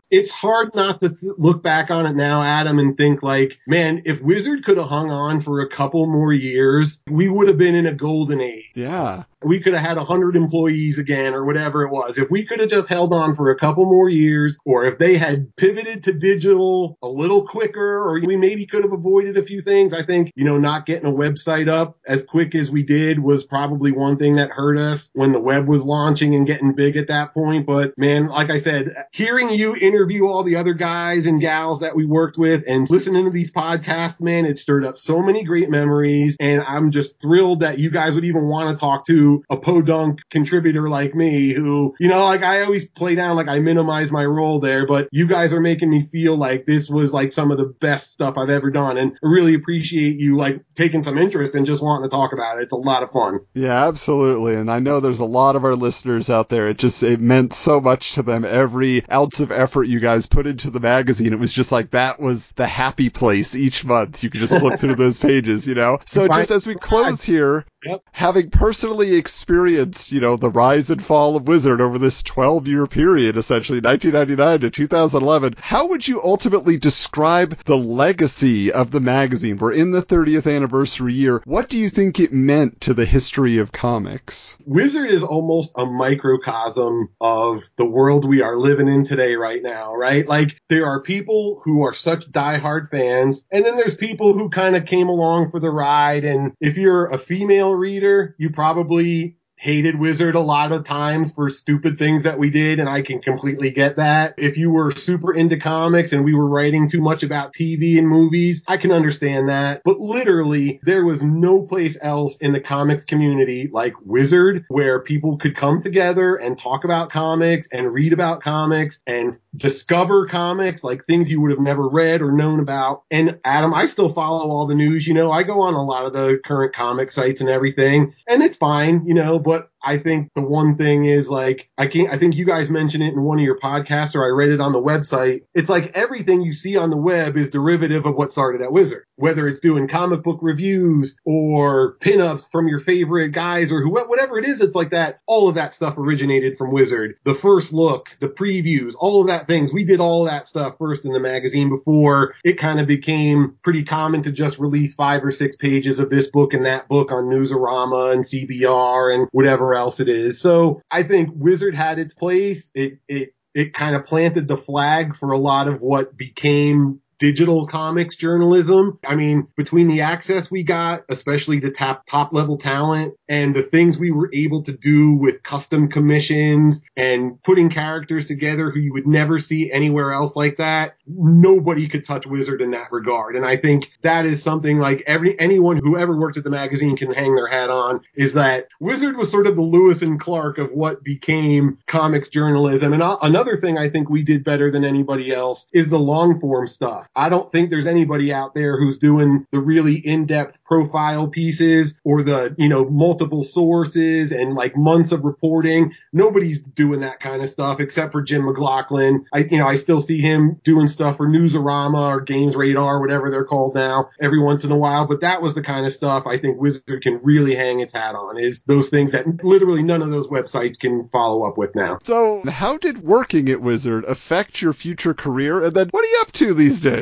[LAUGHS] it's hard not to th- look back on it now, Adam, and think like, man, if Wizard could have hung on for a couple more years, we would have been in a golden age. Yeah we could have had 100 employees again or whatever it was. If we could have just held on for a couple more years, or if they had pivoted to digital a little quicker, or we maybe could have avoided a few things. I think, you know, not getting a website up as quick as we did was probably one thing that hurt us when the web was launching and getting big at that point. But man, like I said, hearing you interview all the other guys and gals that we worked with and listening to these podcasts, man, it stirred up so many great memories. And I'm just thrilled that you guys would even want to talk to a podunk contributor like me who, you know, like I always play down like I minimize my role there, but you guys are making me feel like this was like some of the best stuff I've ever done and I really appreciate you like taking some interest and just wanting to talk about it. It's a lot of fun. Yeah, absolutely. And I know there's a lot of our listeners out there. It just, it meant so much to them. Every ounce of effort you guys put into the magazine, it was just like that was the happy place each month. You could just look through [LAUGHS] those pages, you know? So just as we close here, Yep. Having personally experienced, you know, the rise and fall of Wizard over this 12 year period, essentially 1999 to 2011, how would you ultimately describe the legacy of the magazine? We're in the 30th anniversary year. What do you think it meant to the history of comics? Wizard is almost a microcosm of the world we are living in today right now, right? Like there are people who are such diehard fans, and then there's people who kind of came along for the ride. And if you're a female reader, you probably three hated Wizard a lot of times for stupid things that we did, and I can completely get that. If you were super into comics and we were writing too much about TV and movies, I can understand that. But literally, there was no place else in the comics community like Wizard where people could come together and talk about comics and read about comics and discover comics, like things you would have never read or known about. And Adam, I still follow all the news. You know, I go on a lot of the current comic sites and everything, and it's fine, you know, but what I think the one thing is like, I can't, I think you guys mentioned it in one of your podcasts or I read it on the website. It's like everything you see on the web is derivative of what started at Wizard, whether it's doing comic book reviews or pinups from your favorite guys or who, whatever it is. It's like that. All of that stuff originated from Wizard. The first looks, the previews, all of that things. We did all that stuff first in the magazine before it kind of became pretty common to just release five or six pages of this book and that book on Newsarama and CBR and whatever else it is. So I think Wizard had its place. It, it, it kind of planted the flag for a lot of what became digital comics journalism. I mean, between the access we got, especially to top, top level talent and the things we were able to do with custom commissions and putting characters together who you would never see anywhere else like that, nobody could touch Wizard in that regard. And I think that is something like every, anyone who ever worked at the magazine can hang their hat on is that Wizard was sort of the Lewis and Clark of what became comics journalism. And uh, another thing I think we did better than anybody else is the long form stuff I don't think there's anybody out there who's doing the really in-depth profile pieces or the, you know, multiple sources and like months of reporting. Nobody's doing that kind of stuff except for Jim McLauchlin. I, you know, I still see him doing stuff for Newsarama or Games Radar, whatever they're called now, every once in a while. But that was the kind of stuff I think Wizard can really hang its hat on is those things that literally none of those websites can follow up with now. So, how did working at Wizard affect your future career? And then what are you up to these days?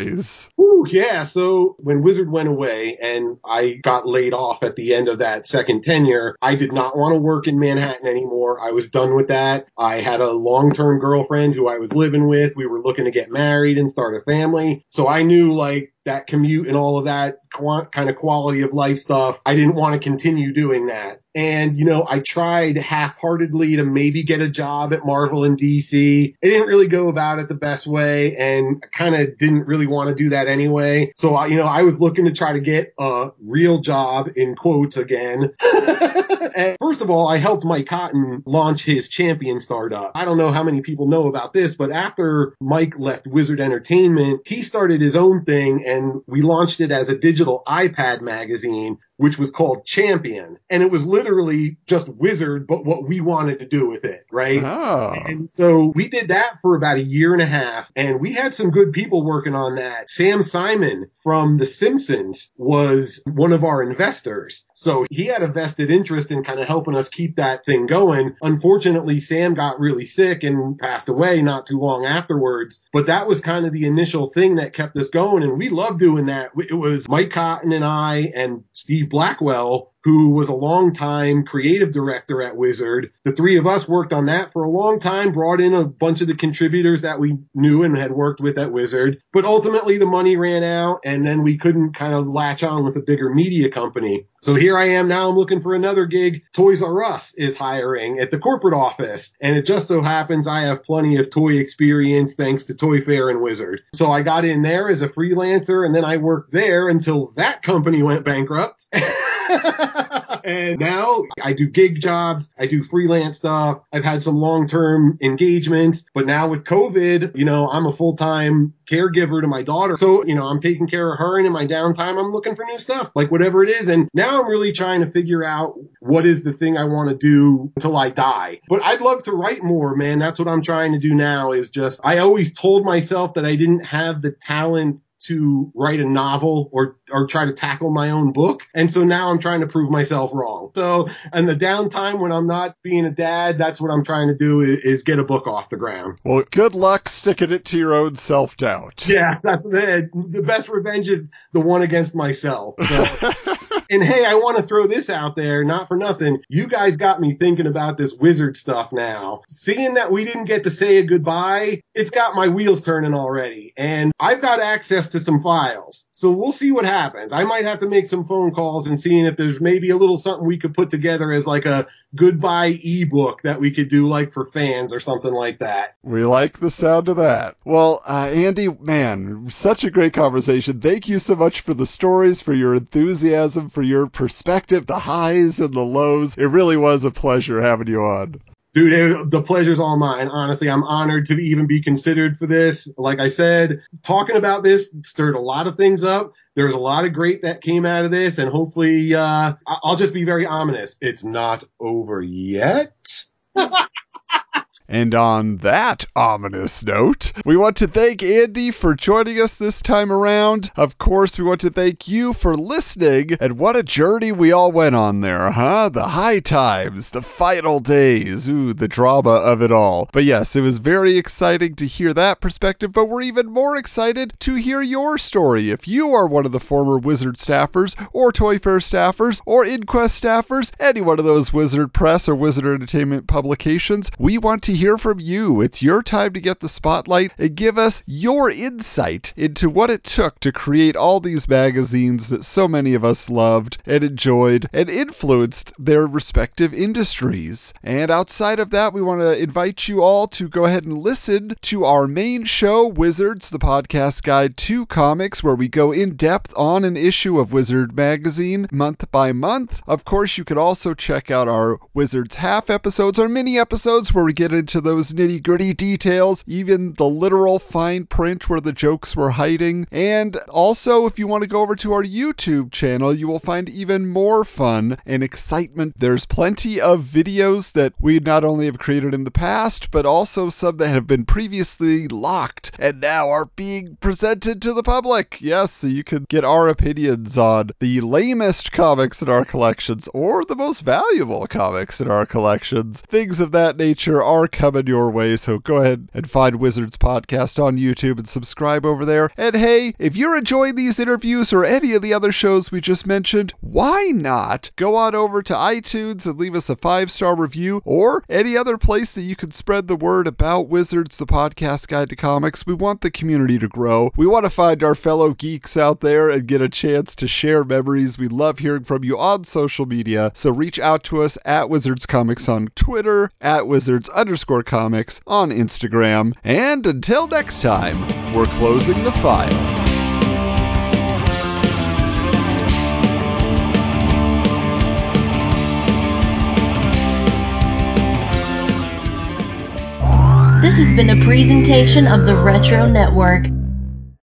Ooh, yeah. So when Wizard went away and I got laid off at the end of that second tenure, I did not want to work in Manhattan anymore. I was done with that. I had a long-term girlfriend who I was living with. We were looking to get married and start a family. So I knew like that commute and all of that kind of quality of life stuff. I didn't want to continue doing that. And, you know, I tried half-heartedly to maybe get a job at Marvel and DC. It didn't really go about it the best way and kind of didn't really want to do that anyway. So, I, you know, I was looking to try to get a real job in quotes again. [LAUGHS] first of all, I helped Mike Cotton launch his champion startup. I don't know how many people know about this, but after Mike left Wizard Entertainment, he started his own thing and we launched it as a digital iPad magazine which was called Champion. And it was literally just Wizard, but what we wanted to do with it, right? Oh. And so we did that for about a year and a half, and we had some good people working on that. Sam Simon from The Simpsons was one of our investors. So he had a vested interest in kind of helping us keep that thing going. Unfortunately, Sam got really sick and passed away not too long afterwards, but that was kind of the initial thing that kept us going. And we loved doing that. It was Mike Cotton and I and Steve Blackwell, who was a longtime creative director at Wizard. The three of us worked on that for a long time, brought in a bunch of the contributors that we knew and had worked with at Wizard. But ultimately the money ran out and then we couldn't kind of latch on with a bigger media company. So here I am now. I'm looking for another gig. Toys R Us is hiring at the corporate office. And it just so happens I have plenty of toy experience thanks to Toy Fair and Wizard. So I got in there as a freelancer and then I worked there until that company went bankrupt. [LAUGHS] [LAUGHS] and now I do gig jobs. I do freelance stuff. I've had some long-term engagements, but now with COVID, you know, I'm a full-time caregiver to my daughter. So, you know, I'm taking care of her and in my downtime, I'm looking for new stuff, like whatever it is. And now I'm really trying to figure out what is the thing I want to do until I die. But I'd love to write more, man. That's what I'm trying to do now is just, I always told myself that I didn't have the talent to write a novel or or try to tackle my own book. And so now I'm trying to prove myself wrong. So and the downtime when I'm not being a dad, that's what I'm trying to do is, is get a book off the ground. Well, good luck sticking it to your own self doubt. Yeah, that's the the best revenge is the one against myself. So. [LAUGHS] and hey, I want to throw this out there, not for nothing. You guys got me thinking about this wizard stuff now. Seeing that we didn't get to say a goodbye, it's got my wheels turning already. And I've got access to some files. So we'll see what happens. I might have to make some phone calls and seeing if there's maybe a little something we could put together as like a goodbye ebook that we could do like for fans or something like that. We like the sound of that. Well, uh, Andy, man, such a great conversation. Thank you so much for the stories, for your enthusiasm, for your perspective, the highs and the lows. It really was a pleasure having you on. Dude, the pleasure's all mine. Honestly, I'm honored to even be considered for this. Like I said, talking about this stirred a lot of things up. There's a lot of great that came out of this, and hopefully, uh, I'll just be very ominous. It's not over yet. [LAUGHS] And on that ominous note, we want to thank Andy for joining us this time around. Of course, we want to thank you for listening. And what a journey we all went on there, huh? The high times, the final days, ooh, the drama of it all. But yes, it was very exciting to hear that perspective, but we're even more excited to hear your story. If you are one of the former Wizard staffers, or Toy Fair staffers, or Inquest staffers, any one of those Wizard Press or Wizard Entertainment publications, we want to hear from you. It's your time to get the spotlight and give us your insight into what it took to create all these magazines that so many of us loved and enjoyed and influenced their respective industries. And outside of that, we want to invite you all to go ahead and listen to our main show, Wizards, the podcast guide to comics, where we go in depth on an issue of Wizard magazine month by month. Of course, you could also check out our Wizards half episodes, our mini episodes, where we get into into those nitty gritty details, even the literal fine print where the jokes were hiding. And also, if you want to go over to our YouTube channel, you will find even more fun and excitement. There's plenty of videos that we not only have created in the past, but also some that have been previously locked and now are being presented to the public. Yes, so you can get our opinions on the lamest comics in our collections or the most valuable comics in our collections. Things of that nature are coming your way, so go ahead and find Wizards Podcast on YouTube and subscribe over there. And hey, if you're enjoying these interviews or any of the other shows we just mentioned, why not go on over to iTunes and leave us a five star review or any other place that you can spread the word about Wizards, the podcast guide to comics? We want the community to grow. We want to find our fellow geeks out there and get a chance to share memories. We love hearing from you on social media, so reach out to us at Wizards Comics on Twitter, at Wizards underscore comics on Instagram. And until next time, we're closing the files. This has been a presentation of the Retro Network.